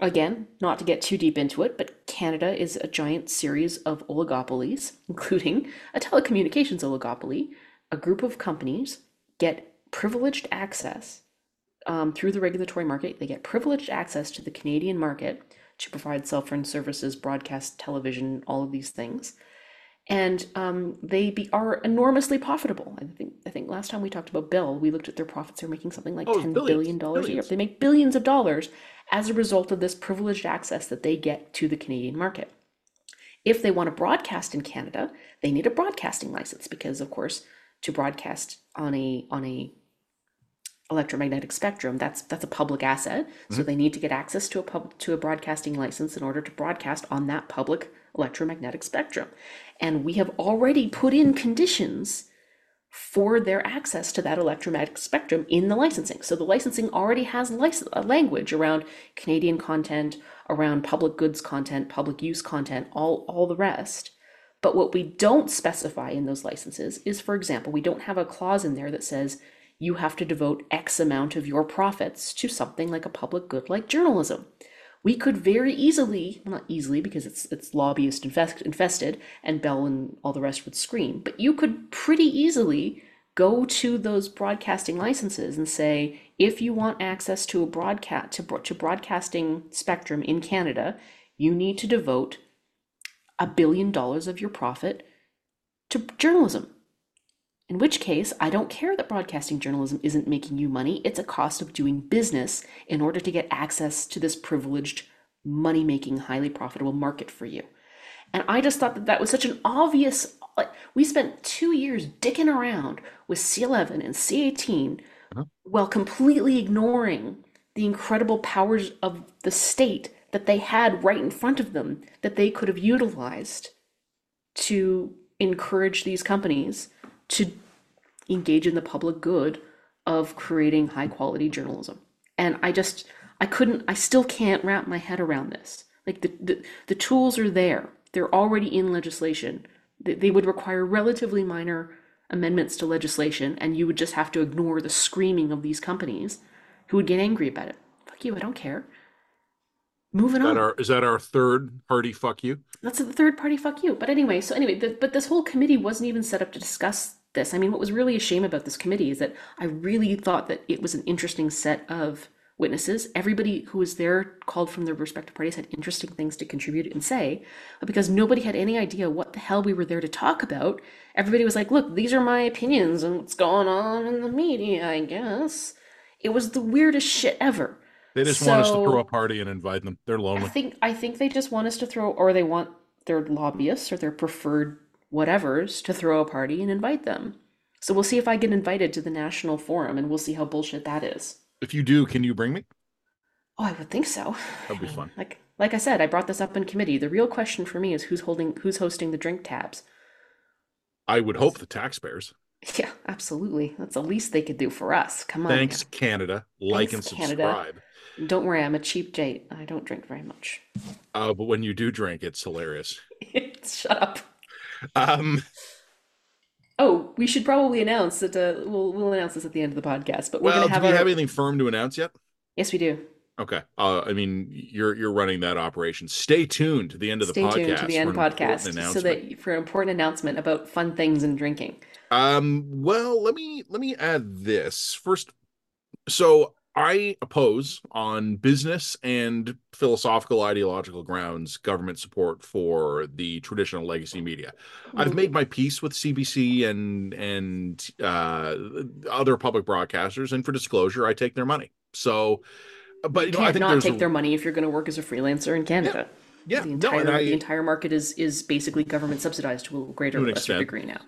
again, not to get too deep into it, but Canada is a giant series of oligopolies, including a telecommunications oligopoly a group of companies get privileged access um, through the regulatory market. They get privileged access to the Canadian market to provide cell phone services, broadcast television, all of these things. and um, they be, are enormously profitable. I think I think last time we talked about Bell, we looked at their profits. They're making something like Oh, ten billions, billion dollars a year. They make billions of dollars as a result of this privileged access that they get to the Canadian market. If they want to broadcast in Canada, they need a broadcasting license because, of course, to broadcast on a on a electromagnetic spectrum, that's that's a public asset. So mm-hmm. they need to get access to a pub to a broadcasting license in order to broadcast on that public electromagnetic spectrum. And we have already put in conditions for their access to that electromagnetic spectrum in the licensing. So the licensing already has lic- a language around Canadian content, around public goods content, public use content, all all the rest. But what we don't specify in those licenses is, for example, we don't have a clause in there that says you have to devote X amount of your profits to something like a public good like journalism. We could very easily, well, not easily because it's it's lobbyist infest, infested and Bell and all the rest would scream, but you could pretty easily go to those broadcasting licenses and say if you want access to a broadcast to, to broadcasting spectrum in Canada, you need to devote a billion dollars of your profit to journalism. In which case, I don't care that broadcasting journalism isn't making you money. It's a cost of doing business in order to get access to this privileged, money making, highly profitable market for you. And I just thought that that was such an obvious. Like, we spent two years dicking around with C11 and C18 uh-huh. while completely ignoring the incredible powers of the state that they had right in front of them that they could have utilized to encourage these companies to engage in the public good of creating high quality journalism. And I just I couldn't I still can't wrap my head around this. Like the the, the tools are there. They're already in legislation. They, they would require relatively minor amendments to legislation and you would just have to ignore the screaming of these companies who would get angry about it. Fuck you, I don't care. Moving Is on. our is that our third party fuck you? That's the third party fuck you. But anyway, so anyway, the, but this whole committee wasn't even set up to discuss this. I mean, what was really a shame about this committee is that I really thought that it was an interesting set of witnesses. Everybody who was there called from their respective parties had interesting things to contribute and say, but because nobody had any idea what the hell we were there to talk about, everybody was like, look, these are my opinions and what's going on in the media, I guess. It was the weirdest shit ever. They just want us to throw a party and invite them. They're lonely. I think I think they just want us to throw, or they want their lobbyists or their preferred whatevers to throw a party and invite them. So we'll see if I get invited to the national forum, and we'll see how bullshit that is. If you do, can you bring me? Oh, I would think so. That'd be fun. Like like I said, I brought this up in committee. The real question for me is who's holding who's hosting the drink tabs. I would hope the taxpayers. Yeah, absolutely. That's the least they could do for us. Come on. Thanks, Canada. Like Thanks, and subscribe. now. Don't worry, I'm a cheap date. I don't drink very much. Uh, but when you do drink, it's hilarious. Shut up. Um, Oh, we should probably announce that uh, we'll we'll announce this at the end of the podcast. But we're well, gonna have do we our have anything firm to announce yet? yes, we do. Okay. Uh, I mean, you're you're running that operation. Stay tuned to the end of the Stay podcast. tuned to the end podcast so that for an important announcement about fun things and drinking. Um, well, let me let me add this first. So I oppose on business and philosophical ideological grounds government support for the traditional legacy media. I've Mhm. made my peace with CBC and and uh, other public broadcasters, and for disclosure, I take their money. So, but you know, I think not take a- their money if you're going to work as a freelancer in Canada. yeah, The no, entire and I, the entire market is is basically government subsidized to a greater To lesser extent. degree now.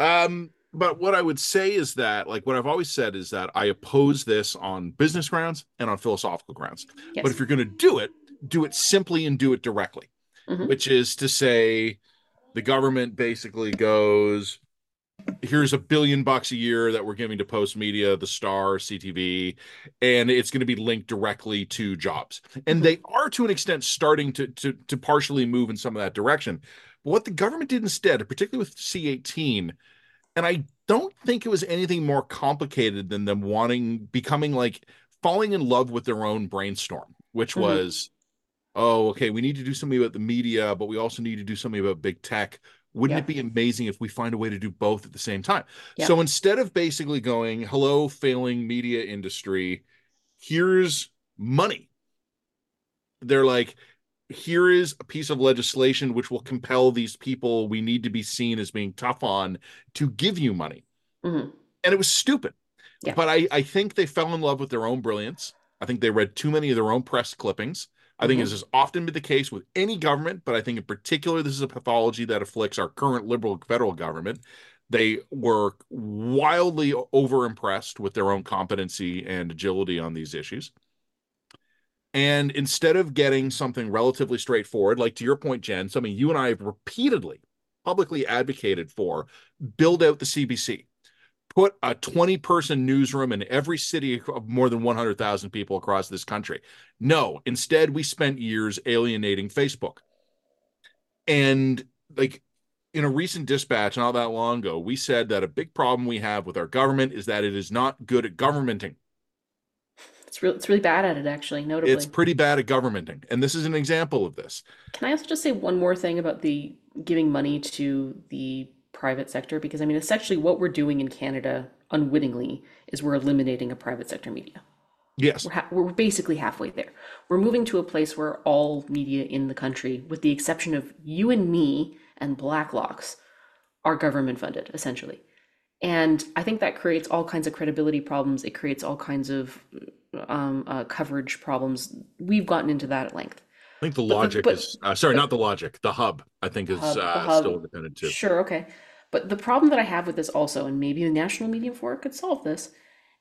Um, but what I would say is that, like, what I've always said is that I oppose this on business grounds and on philosophical grounds. Yes. But if you're going to do it, do it simply and do it directly, Mhm. which is to say, the government basically goes, here's a billion bucks a year that we're giving to Postmedia, the Star, CTV, and it's going to be linked directly to jobs. And Mhm. they are, to an extent, starting to to to partially move in some of that direction. But what the government did instead, particularly with C18, and I don't think it was anything more complicated than them wanting, becoming like falling in love with their own brainstorm, which Mhm. was, oh, okay, we need to do something about the media, but we also need to do something about big tech. Wouldn't Yeah. it be amazing if we find a way to do both at the same time? Yeah. So instead of basically going, hello, failing media industry, here's money. They're like, here is a piece of legislation which will compel these people we need to be seen as being tough on to give you money. Mm-hmm. And it was stupid. Yeah. But I, I think they fell in love with their own brilliance. I think they read too many of their own press clippings. I think Mhm. this has often been the case with any government, but I think in particular, this is a pathology that afflicts our current liberal federal government. They were wildly over impressed with their own competency and agility on these issues. And instead of getting something relatively straightforward, like to your point, Jen, something you and I have repeatedly publicly advocated for, build out the CBC. Put a 20 person newsroom in every city of more than 100,000 people across this country. No, instead, we spent years alienating Facebook. And like in a recent dispatch not that long ago, we said that a big problem we have with our government is that it is not good at governmenting. It's really it's really bad at it actually, notably. It's pretty bad at governmenting. And this is an example of this. Can I also just say one more thing about the giving money to the private sector? Because I mean, essentially, what we're doing in Canada unwittingly is we're eliminating a private sector media. Yes. We're, ha- we're basically halfway there. We're moving to a place where all media in the country, with the exception of you and me and Blacklock's, are government funded, essentially. And I think that creates all kinds of credibility problems. It creates all kinds of um, uh, coverage problems. We've gotten into that at length. I think the But the- logic but- is uh, sorry, not the logic. The hub, I think, is Hub- uh, still independent too. Sure, okay. But the problem that I have with this also, and maybe the national medium for it could solve this,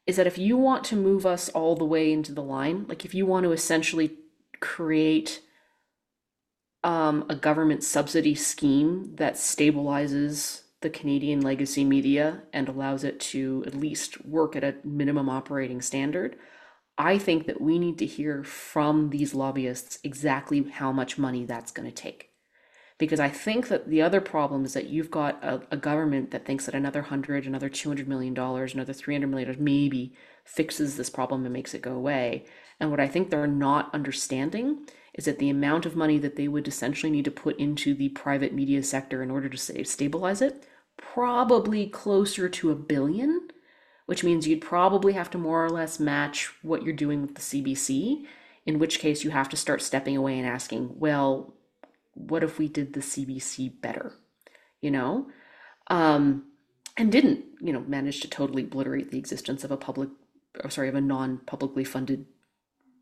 is that if you want to move us all the way into the line, like if you want to essentially create um, a government subsidy scheme that stabilizes the Canadian legacy media and allows it to at least work at a minimum operating standard, I think that we need to hear from these lobbyists exactly how much money that's going to take because I think that the other problem is that you've got a, a government that thinks that another hundred, another two hundred million dollars, another three hundred million dollars maybe fixes this problem and makes it go away. And what I think they're not understanding is that the amount of money that they would essentially need to put into the private media sector in order to say stabilize it, probably closer to a billion, which means you'd probably have to more or less match what you're doing with the CBC. In which case, you have to start stepping away and asking, well, what if we did the CBC better? You know? Um, and didn't, you know, manage to totally obliterate the existence of a public, or sorry, of a non-publicly funded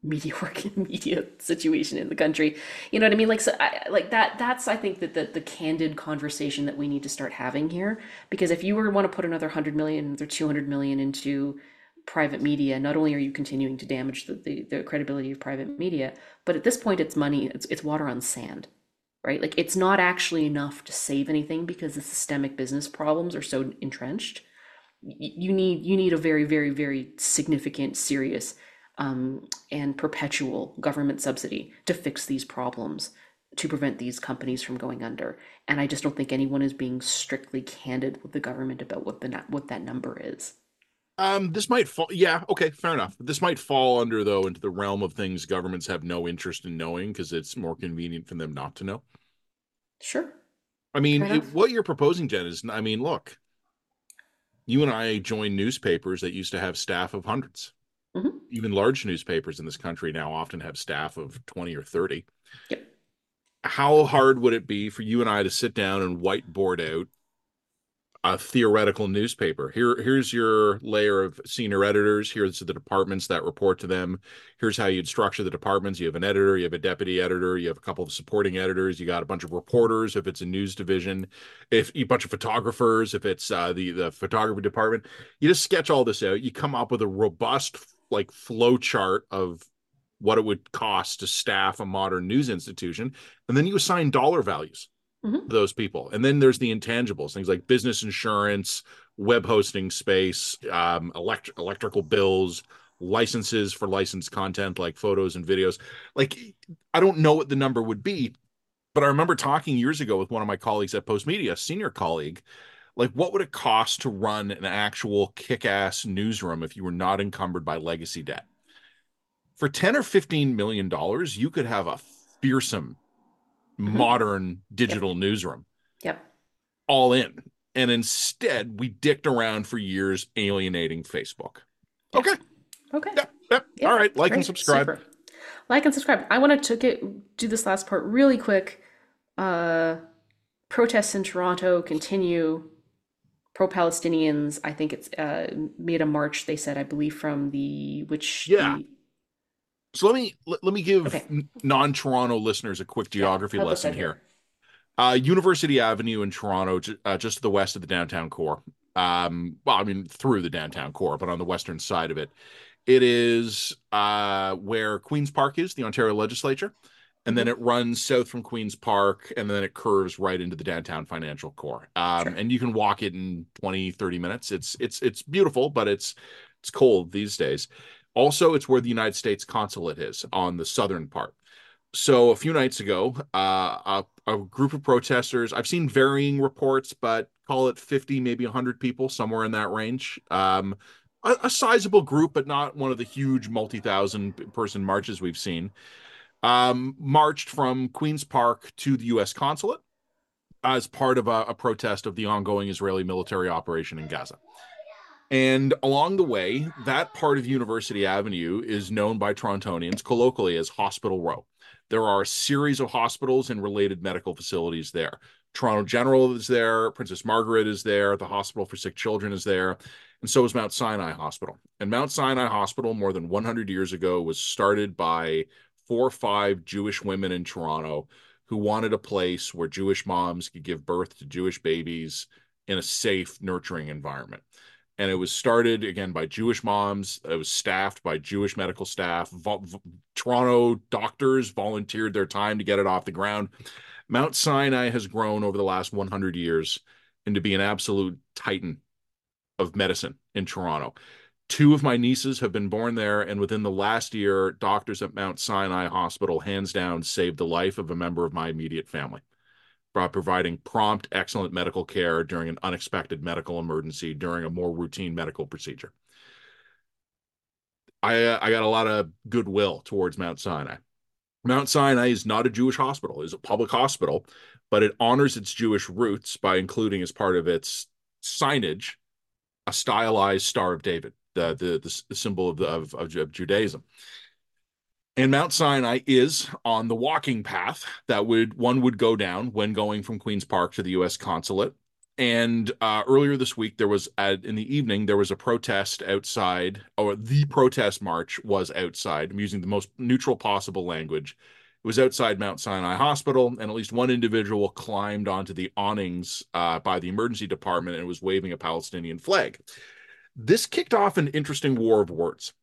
media work media situation in the country. You know what I mean? Like, so, I, like that. That's I think that the the candid conversation that we need to start having here. Because if you were want to put another hundred million or two hundred million into private media, not only are you continuing to damage the, the, the credibility of private media, but at this point, it's money. It's it's water on sand right? Like it's not actually enough to save anything because the systemic business problems are so entrenched. You need you need a very very very significant, serious, um, and perpetual government subsidy to fix these problems to prevent these companies from going under. And I just don't think anyone is being strictly candid with the government about what the what that number is. Um, this might fall. Yeah, okay, fair enough. This might fall under though into the realm of things governments have no interest in knowing because it's more convenient for them not to know. Sure. I mean, it- what you're proposing, Jen, is I mean, look, you and I joined newspapers that used to have staff of 100s Mhm. Even large newspapers in this country now often have staff of 20 or 30. Yep. How hard would it be for you and I to sit down and whiteboard out a theoretical newspaper? Here, here's your layer of senior editors. Here's the departments that report to them. Here's how you'd structure the departments. You have an editor, you have a deputy editor, you have a couple of supporting editors, you got a bunch of reporters if it's a news division, if a bunch of photographers, if it's uh, the the photography department. You just sketch all this out. You come up with a robust like flow chart of what it would cost to staff a modern news institution, and then you assign dollar values Mhm. to those people. And then there's the intangibles, things like business insurance, web hosting space, um, elect- electrical bills, licenses for licensed content like photos and videos. Like, I don't know what the number would be, but I remember talking years ago with one of my colleagues at postmedia senior colleague. Like, what would it cost to run an actual kick ass newsroom if you were not encumbered by legacy debt? For 10 or 15 million dollars, you could have a fearsome modern digital newsroom Yep. all in. And instead, we dicked around for years alienating Facebook. Okay. Okay. Yep. Yep. Yeah, all right. Like and subscribe. super. Like and subscribe. I want to get do this last part really quick. Uh, protests in Toronto continue. Pro Palestinians, I think it's uh, made a march, they said, I believe, from the which yeah. the So let me let, let me give okay. non-Toronto listeners a quick geography us lesson here. here. Uh, University Avenue in Toronto, uh, just to the west of the downtown core. Um, well, I mean through the downtown core, but on the western side of it, it is uh, where Queens Park is, the Ontario Legislature, and then hmm it runs south from Queens Park, and then it curves right into the downtown financial core. Um, Sure. and you can walk it in 20, 30 minutes. It's it's it's beautiful, but it's it's cold these days. Also, it's where the United States consulate is on the southern part. So a few nights ago, uh, a, a group of protesters, I've seen varying reports, but call it 50, maybe 100 people, somewhere in that range. Um, a, a sizable group, but not one of the huge multi-thousand person marches we've seen. Um, marched from Queens Park to the U.S. consulate as part of a, a protest of the ongoing Israeli military operation in Gaza. And along the way, that part of University Avenue is known by Torontonians colloquially as Hospital Row. There are a series of hospitals and related medical facilities there. Toronto General is there, Princess Margaret is there, the Hospital for Sick Children is there, and so is Mount Sinai Hospital. And Mount Sinai Hospital, more than 100 years ago, was started by four or five Jewish women in Toronto who wanted a place where Jewish moms could give birth to Jewish babies in a safe, nurturing environment and it was started again by Jewish moms. It was staffed by Jewish medical staff. Vo- Toronto doctors volunteered their time to get it off the ground. Mount Sinai has grown over the last 100 years into be an absolute titan of medicine in Toronto. Two of my nieces have been born there, and within the last year, doctors at Mount Sinai Hospital, hands down, saved the life of a member of my immediate family by providing prompt, excellent medical care during an unexpected medical emergency during a more routine medical procedure. I uh, I got a lot of goodwill towards Mount Sinai. Mount Sinai is not a Jewish hospital; it's a public hospital, but it honors its Jewish roots by including as part of its signage a stylized Star of David, the the, the symbol of, of, of Judaism. And Mount Sinai is on the walking path that would one would go down when going from Queens Park to the U.S. consulate. And uh, earlier this week, there was at, in the evening there was a protest outside, or the protest march was outside. I'm using the most neutral possible language. It was outside Mount Sinai Hospital, and at least one individual climbed onto the awnings uh, by the emergency department and was waving a Palestinian flag. This kicked off an interesting war of words.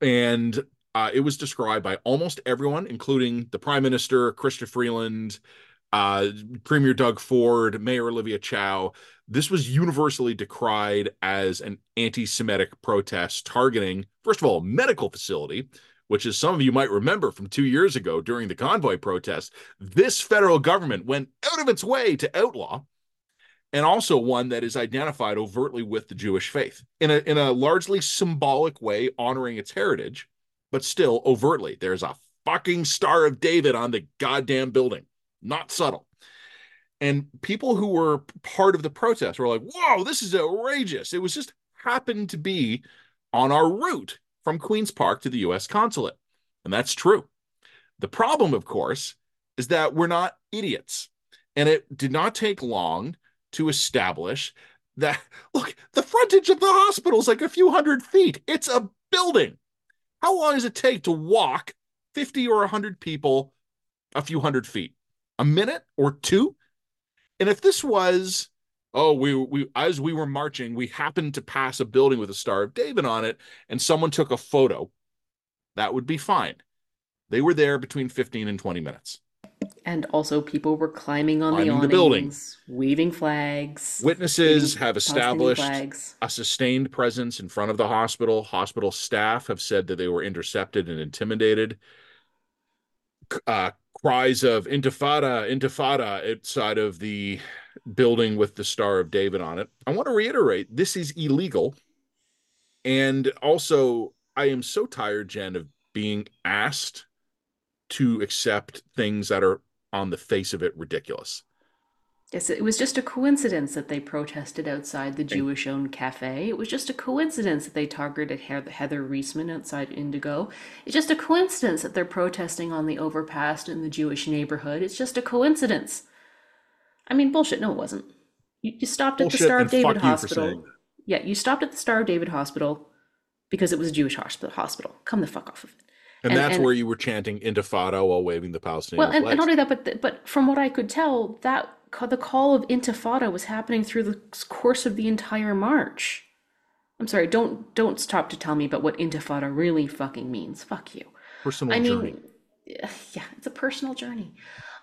And uh, it was described by almost everyone, including the Prime Minister, Chrystia Freeland, uh, Premier Doug Ford, Mayor Olivia Chow. This was universally decried as an anti Semitic protest targeting, first of all, a medical facility, which, as some of you might remember from two years ago during the convoy protest, this federal government went out of its way to outlaw and also one that is identified overtly with the Jewish faith in a in a largely symbolic way, honoring its heritage, but still overtly. There's a fucking Star of David on the goddamn building, not subtle. And people who were part of the protest were like, "Whoa, this is outrageous!" It was just happened to be on our route from Queens Park to the U.S. consulate, and that's true. The problem, of course, is that we're not idiots, and it did not take long to establish that look, the frontage of the hospital is like a few hundred feet. It's a building. How long does it take to walk 50 or 100 people a few hundred feet? A minute or two? And if this was, oh, we we as we were marching, we happened to pass a building with a Star of David on it, and someone took a photo, that would be fine. They were there between 15 and 20 minutes. And also, people were climbing on the Climbing the building. awnings, waving flags, Witnesses waving have established flags. a sustained presence in front of the hospital. Hospital staff have said that they were intercepted and intimidated. Uh, cries of intifada, intifada outside of the building with the Star of David on it. I want to reiterate this is illegal. And also, I am so tired, Jen, of being asked to accept things that are on the face of it ridiculous. Yes, it was just a coincidence that they protested outside the Jewish owned cafe. It was just a coincidence that they targeted Heather Reisman outside Indigo. It's just a coincidence that they're protesting on the overpass in the Jewish neighborhood. It's just a coincidence. I mean, bullshit. No, it wasn't. You, you stopped at the Star of David Hospital. Yeah, you stopped at the Star of David Hospital because it was a Jewish hospital. Come the fuck off of it. And And that's and where you were chanting Intifada while waving the Palestinian flag. well, and, not only that, but th- but from what I could tell, that the call of Intifada was happening through the course of the entire march. I'm sorry, don't don't stop to tell me about what Intifada really fucking means. Fuck you. Personal I journey. mean, yeah, it's a personal journey.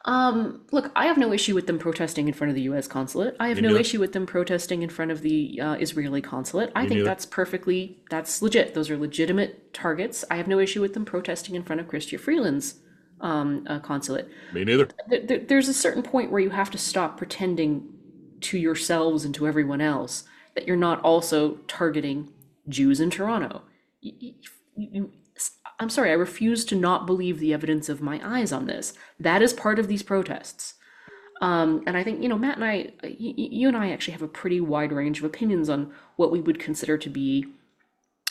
Um, look, I have no issue with them protesting in front of the U.S. consulate. I have Me no issue with them protesting in front of the uh, Israeli consulate. I Me think that's perfectly that's legit. Those are legitimate targets. I have no issue with them protesting in front of Chrystia Freeland's um, uh, consulate. Me neither. Th- th- There's a certain point where you have to stop pretending to yourselves and to everyone else that you're not also targeting Jews in Toronto. You, you, you, I'm sorry, I refuse to not believe the evidence of my eyes on this. That is part of these protests. Um, and I think, you know, Matt and I, y- y- you and I actually have a pretty wide range of opinions on what we would consider to be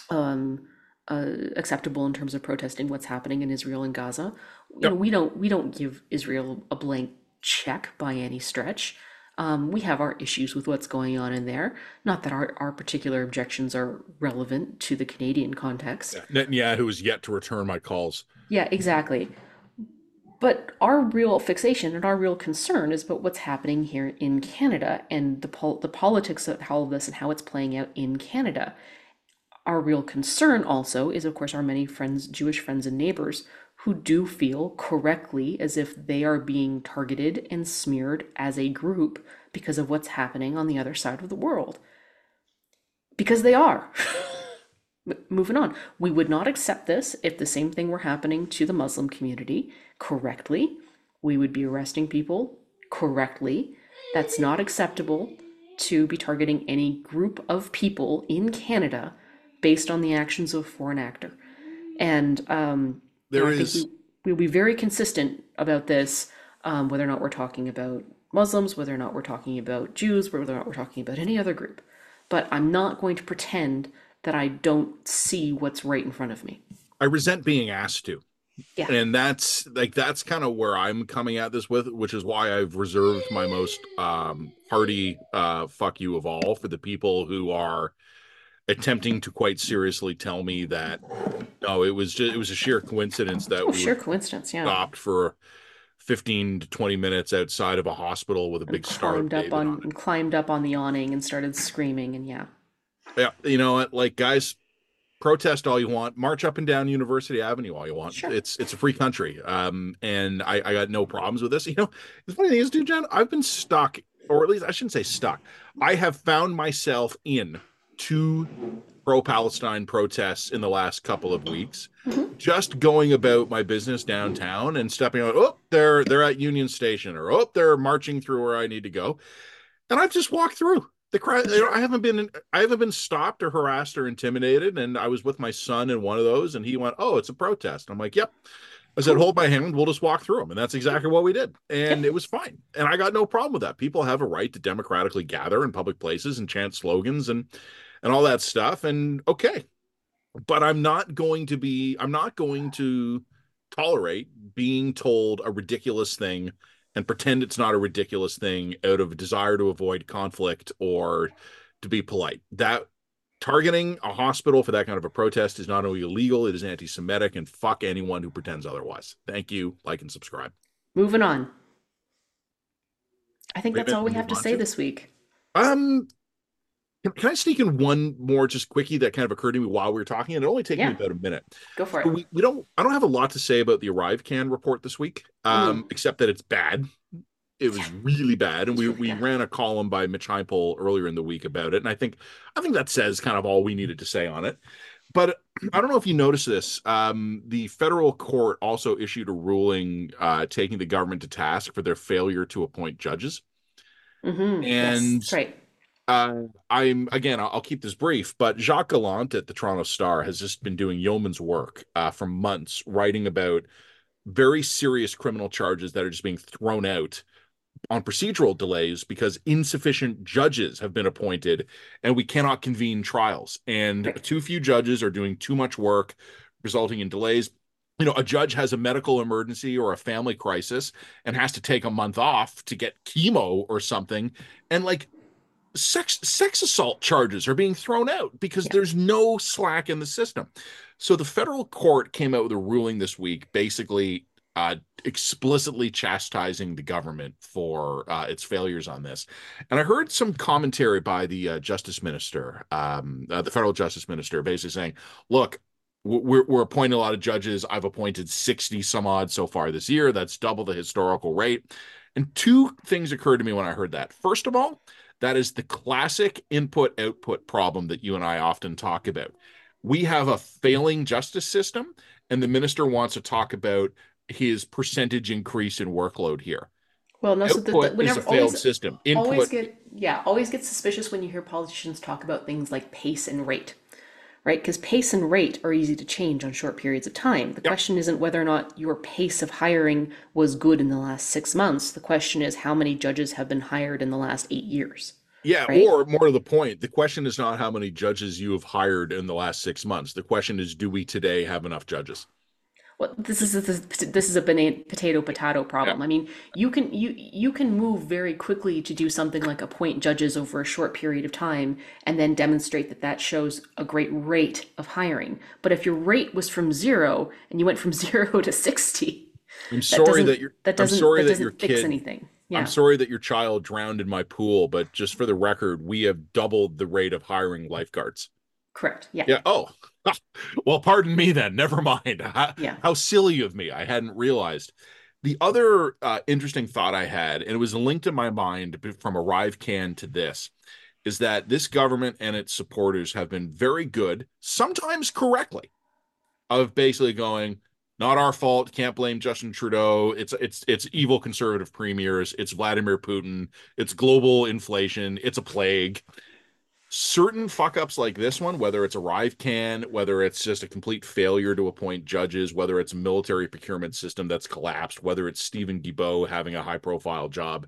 um, uh, acceptable in terms of protesting what's happening in Israel and Gaza. You know, we don't we don't give Israel a blank check by any stretch. Um, we have our issues with what's going on in there. Not that our, our particular objections are relevant to the Canadian context. Netanyahu is yet to return my calls. Yeah, exactly. But our real fixation and our real concern is about what's happening here in Canada and the pol- the politics of all of this and how it's playing out in Canada. Our real concern also is, of course, our many friends, Jewish friends and neighbors, who do feel correctly as if they are being targeted and smeared as a group because of what's happening on the other side of the world. Because they are. Moving on. We would not accept this if the same thing were happening to the Muslim community correctly. We would be arresting people correctly. That's not acceptable to be targeting any group of people in Canada based on the actions of a foreign actor. And um, There is we, we'll be very consistent about this, um, whether or not we're talking about Muslims, whether or not we're talking about Jews, whether or not we're talking about any other group. But I'm not going to pretend that I don't see what's right in front of me. I resent being asked to. Yeah. And that's like that's kind of where I'm coming at this with, which is why I've reserved my most um hearty uh fuck you of all for the people who are attempting to quite seriously tell me that no, it was just it was a sheer coincidence that Oh, we sheer coincidence, yeah. stopped for 15 to 20 minutes outside of a hospital with a And big star climbed up on on climbed up on the awning and started screaming and yeah. Yeah, you know? Like, guys, protest all you want, march up and down University Avenue all you want. Sure. It's it's a free country, um, and I I got no problems with this. You know, the funny thing is, dude, Jen, I've been stuck, or at least I shouldn't say stuck. I have found myself in two pro-Palestine protests in the last couple of weeks. Mhm. Just going about my business downtown and stepping out. Oh, they're they're at Union Station, or oh, they're marching through where I need to go, and I've just walked through the crowd. You know, I haven't been I haven't been stopped or harassed or intimidated. And I was with my son in one of those, and he went, "Oh, it's a protest." I'm like, "Yep." I said, "Hold my hand. We'll just walk through them," and that's exactly what we did, and it was fine. And I got no problem with that. People have a right to democratically gather in public places and chant slogans and and all that stuff. And okay, but I'm not going to be. I'm not going to tolerate being told a ridiculous thing and pretend it's not a ridiculous thing out of a desire to avoid conflict or to be polite. That targeting a hospital for that kind of a protest is not only illegal, it is anti Semitic, and fuck anyone who pretends otherwise. Thank you. Like and subscribe. Moving on. I think Wait that's all we have to say to? this week. Um, can, can I sneak in one more just quickie that kind of occurred to me while we were talking? And it only took me about a minute. Go for So it. we, we don't I don't have a lot to say about the ArriveCAN report this week, um, except that it's bad. It was really bad, and we really we bad. ran a column by Mitch Heimpel earlier in the week about it, and I think I think that says kind of all we needed to say on it. But I don't know if you noticed this. Um, the federal court also issued a ruling uh, taking the government to task for their failure to appoint judges. Mm-hmm. And that's right. Uh, I'm again, I'll, I'll keep this brief, but Jacques Gallant at the Toronto Star has just been doing yeoman's work uh, for months, writing about very serious criminal charges that are just being thrown out on procedural delays because insufficient judges have been appointed and we cannot convene trials. And too few judges are doing too much work resulting in delays. You know a judge has a medical emergency or a family crisis and has to take a month off to get chemo or something. And like sex sex assault charges are being thrown out because Yeah. there's no slack in the system so the federal court came out with a ruling this week basically uh, explicitly chastising the government for uh, its failures on this. And I heard some commentary by the uh, justice minister, um, uh, the federal justice minister, basically saying, look, we're, we're appointing a lot of judges. I've appointed 60 some odd so far this year. That's double the historical rate. And two things occurred to me when I heard that. First of all, that is the classic input output problem that you and I often talk about. We have a failing justice system, and the minister wants to talk about his percentage increase in workload here. Well, no, so the, the, Output is a failed always system. always get yeah, always get suspicious when you hear politicians talk about things like pace and rate. Right? Because pace and rate are easy to change on short periods of time. The Yep. question isn't whether or not your pace of hiring was good in the last six months. The question is how many judges have been hired in the last eight years. yeah, right? or more to the point, the question is not how many judges you have hired in the last six months. The question is, do we today have enough judges? Well, this is this, this is a bana- potato potato problem. I mean, you can you you can move very quickly to do something like appoint judges over a short period of time and then demonstrate that that shows a great rate of hiring. But if your rate was from zero and you went from zero to sixty, I'm sorry that that I'm doesn't sorry that that doesn't your fix kid. anything. Yeah, I'm sorry that your child drowned in my pool, but just for the record, we have doubled the rate of hiring lifeguards. Correct. Yeah, Yeah. Oh, well, pardon me then. Never mind. How, yeah. how silly of me. I hadn't realized. The other uh, interesting thought I had, and it was linked in my mind from ArriveCAN to this, is that this government and its supporters have been very good, sometimes correctly, of basically going, not our fault, can't blame Justin Trudeau. It's it's it's evil conservative premiers, it's Vladimir Putin, it's global inflation, it's a plague certain fuck ups like this one, whether it's ArriveCAN, whether it's just a complete failure to appoint judges, whether it's a military procurement system that's collapsed, whether it's Steven Guilbeault having a high profile job,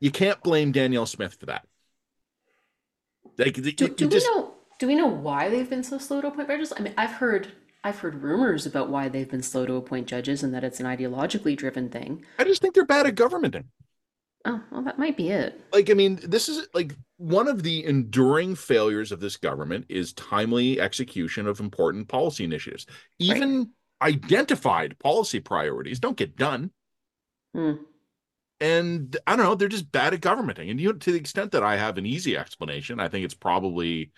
you can't blame Danielle Smith for that. Like, you, Do, you do we know do we know why they've been so slow to appoint judges? I mean, I've heard I've heard rumors about why they've been slow to appoint judges and that it's an ideologically driven thing. I just think they're bad at governmenting. Oh, well, that might be it. Like, I mean, this is like one of the enduring failures of this government is timely execution of important policy initiatives. Right. Even identified policy priorities don't get done. Hmm. and I don't know, they're just bad at governmenting. And you know, to the extent that I have an easy explanation, I think it's probably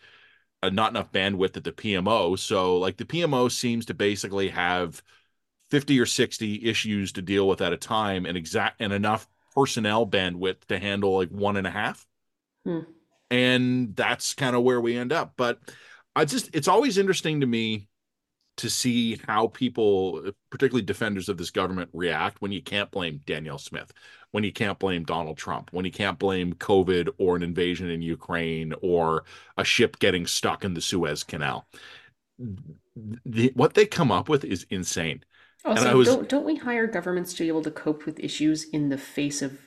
uh, not enough bandwidth at the PMO. So, like, the PMO seems to basically have 50 or 60 issues to deal with at a time and exact and enough personnel bandwidth to handle like one and a half. Hmm. And that's kind of where we end up. But I just, it's always interesting to me to see how people, particularly defenders of this government, react when you can't blame Danielle Smith, when you can't blame Donald Trump, when you can't blame COVID or an invasion in Ukraine or a ship getting stuck in the Suez Canal. The, what they come up with is insane. And Also, I was- don't don't we hire governments to be able to cope with issues in the face of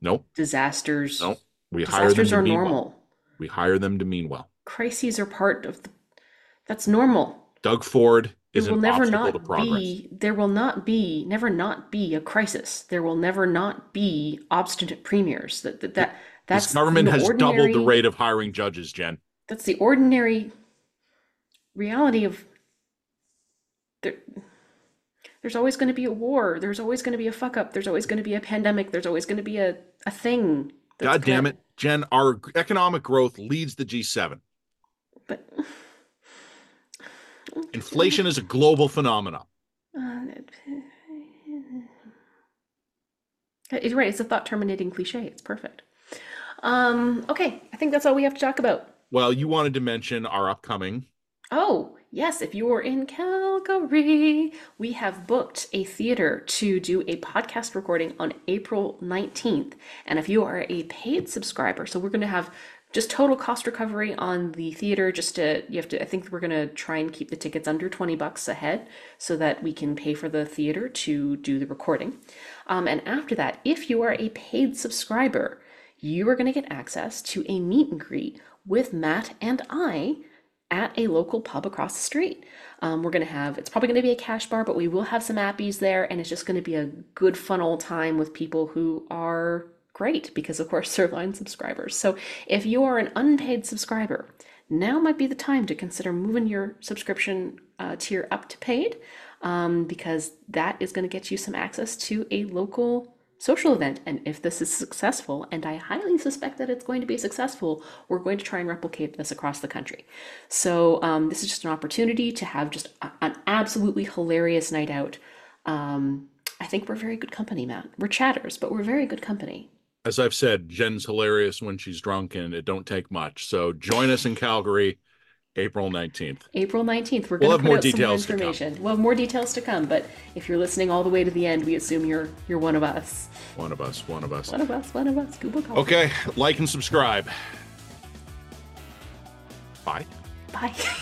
Nope, disasters? nope. We hire them Disasters to are normal. well. We hire them to mean well. Crises are part of the, that's normal. Doug Ford is there will an never not be there will not be never not be a crisis. There will never not be obstinate premiers. That that, that that's this government has doubled the rate of hiring judges, Jen. That's the ordinary reality of there. There's always going to be a war. There's always going to be a fuck up. There's always going to be a pandemic. There's always going to be a, a thing. God damn it, Jen. Our economic growth leads the G7. But Inflation is a global phenomenon. Uh, you're right. It's a thought terminating cliche. It's perfect. Um, okay, I think that's all we have to talk about. Well, you wanted to mention our upcoming. Oh, yes, if you are in Calgary, we have booked a theater to do a podcast recording on April 19th. And if you are a paid subscriber, so we're going to have just total cost recovery on the theater just to you have to i think we're going to try and keep the tickets under 20 bucks a head so that we can pay for the theater to do the recording um, and after that if you are a paid subscriber you are going to get access to a meet and greet with matt and i at a local pub across the street. Um, we're going to have, it's probably going to be a cash bar, but we will have some appies there, and it's just going to be a good, fun old time with people who are great because, of course, they're line subscribers. So if you are an unpaid subscriber, now might be the time to consider moving your subscription uh, tier up to paid um, because that is going to get you some access to a local social event. And if this is successful, and I highly suspect that it's going to be successful, we're going to try and replicate this across the country. So um, this is just an opportunity to have just a, an absolutely hilarious night out. Um, I think we're very good company, Matt. We're chatters, but we're very good company as I've said, Jen's hilarious when she's drunk, and it don't take much. So join us in Calgary, April nineteenth. April nineteenth. We're going we'll to put more details information. We'll have more details to come. But if you're listening all the way to the end, we assume you're you're one of us. One of us. One of us. One of us. One of us. Google. Call. Okay, like and subscribe. Bye. Bye.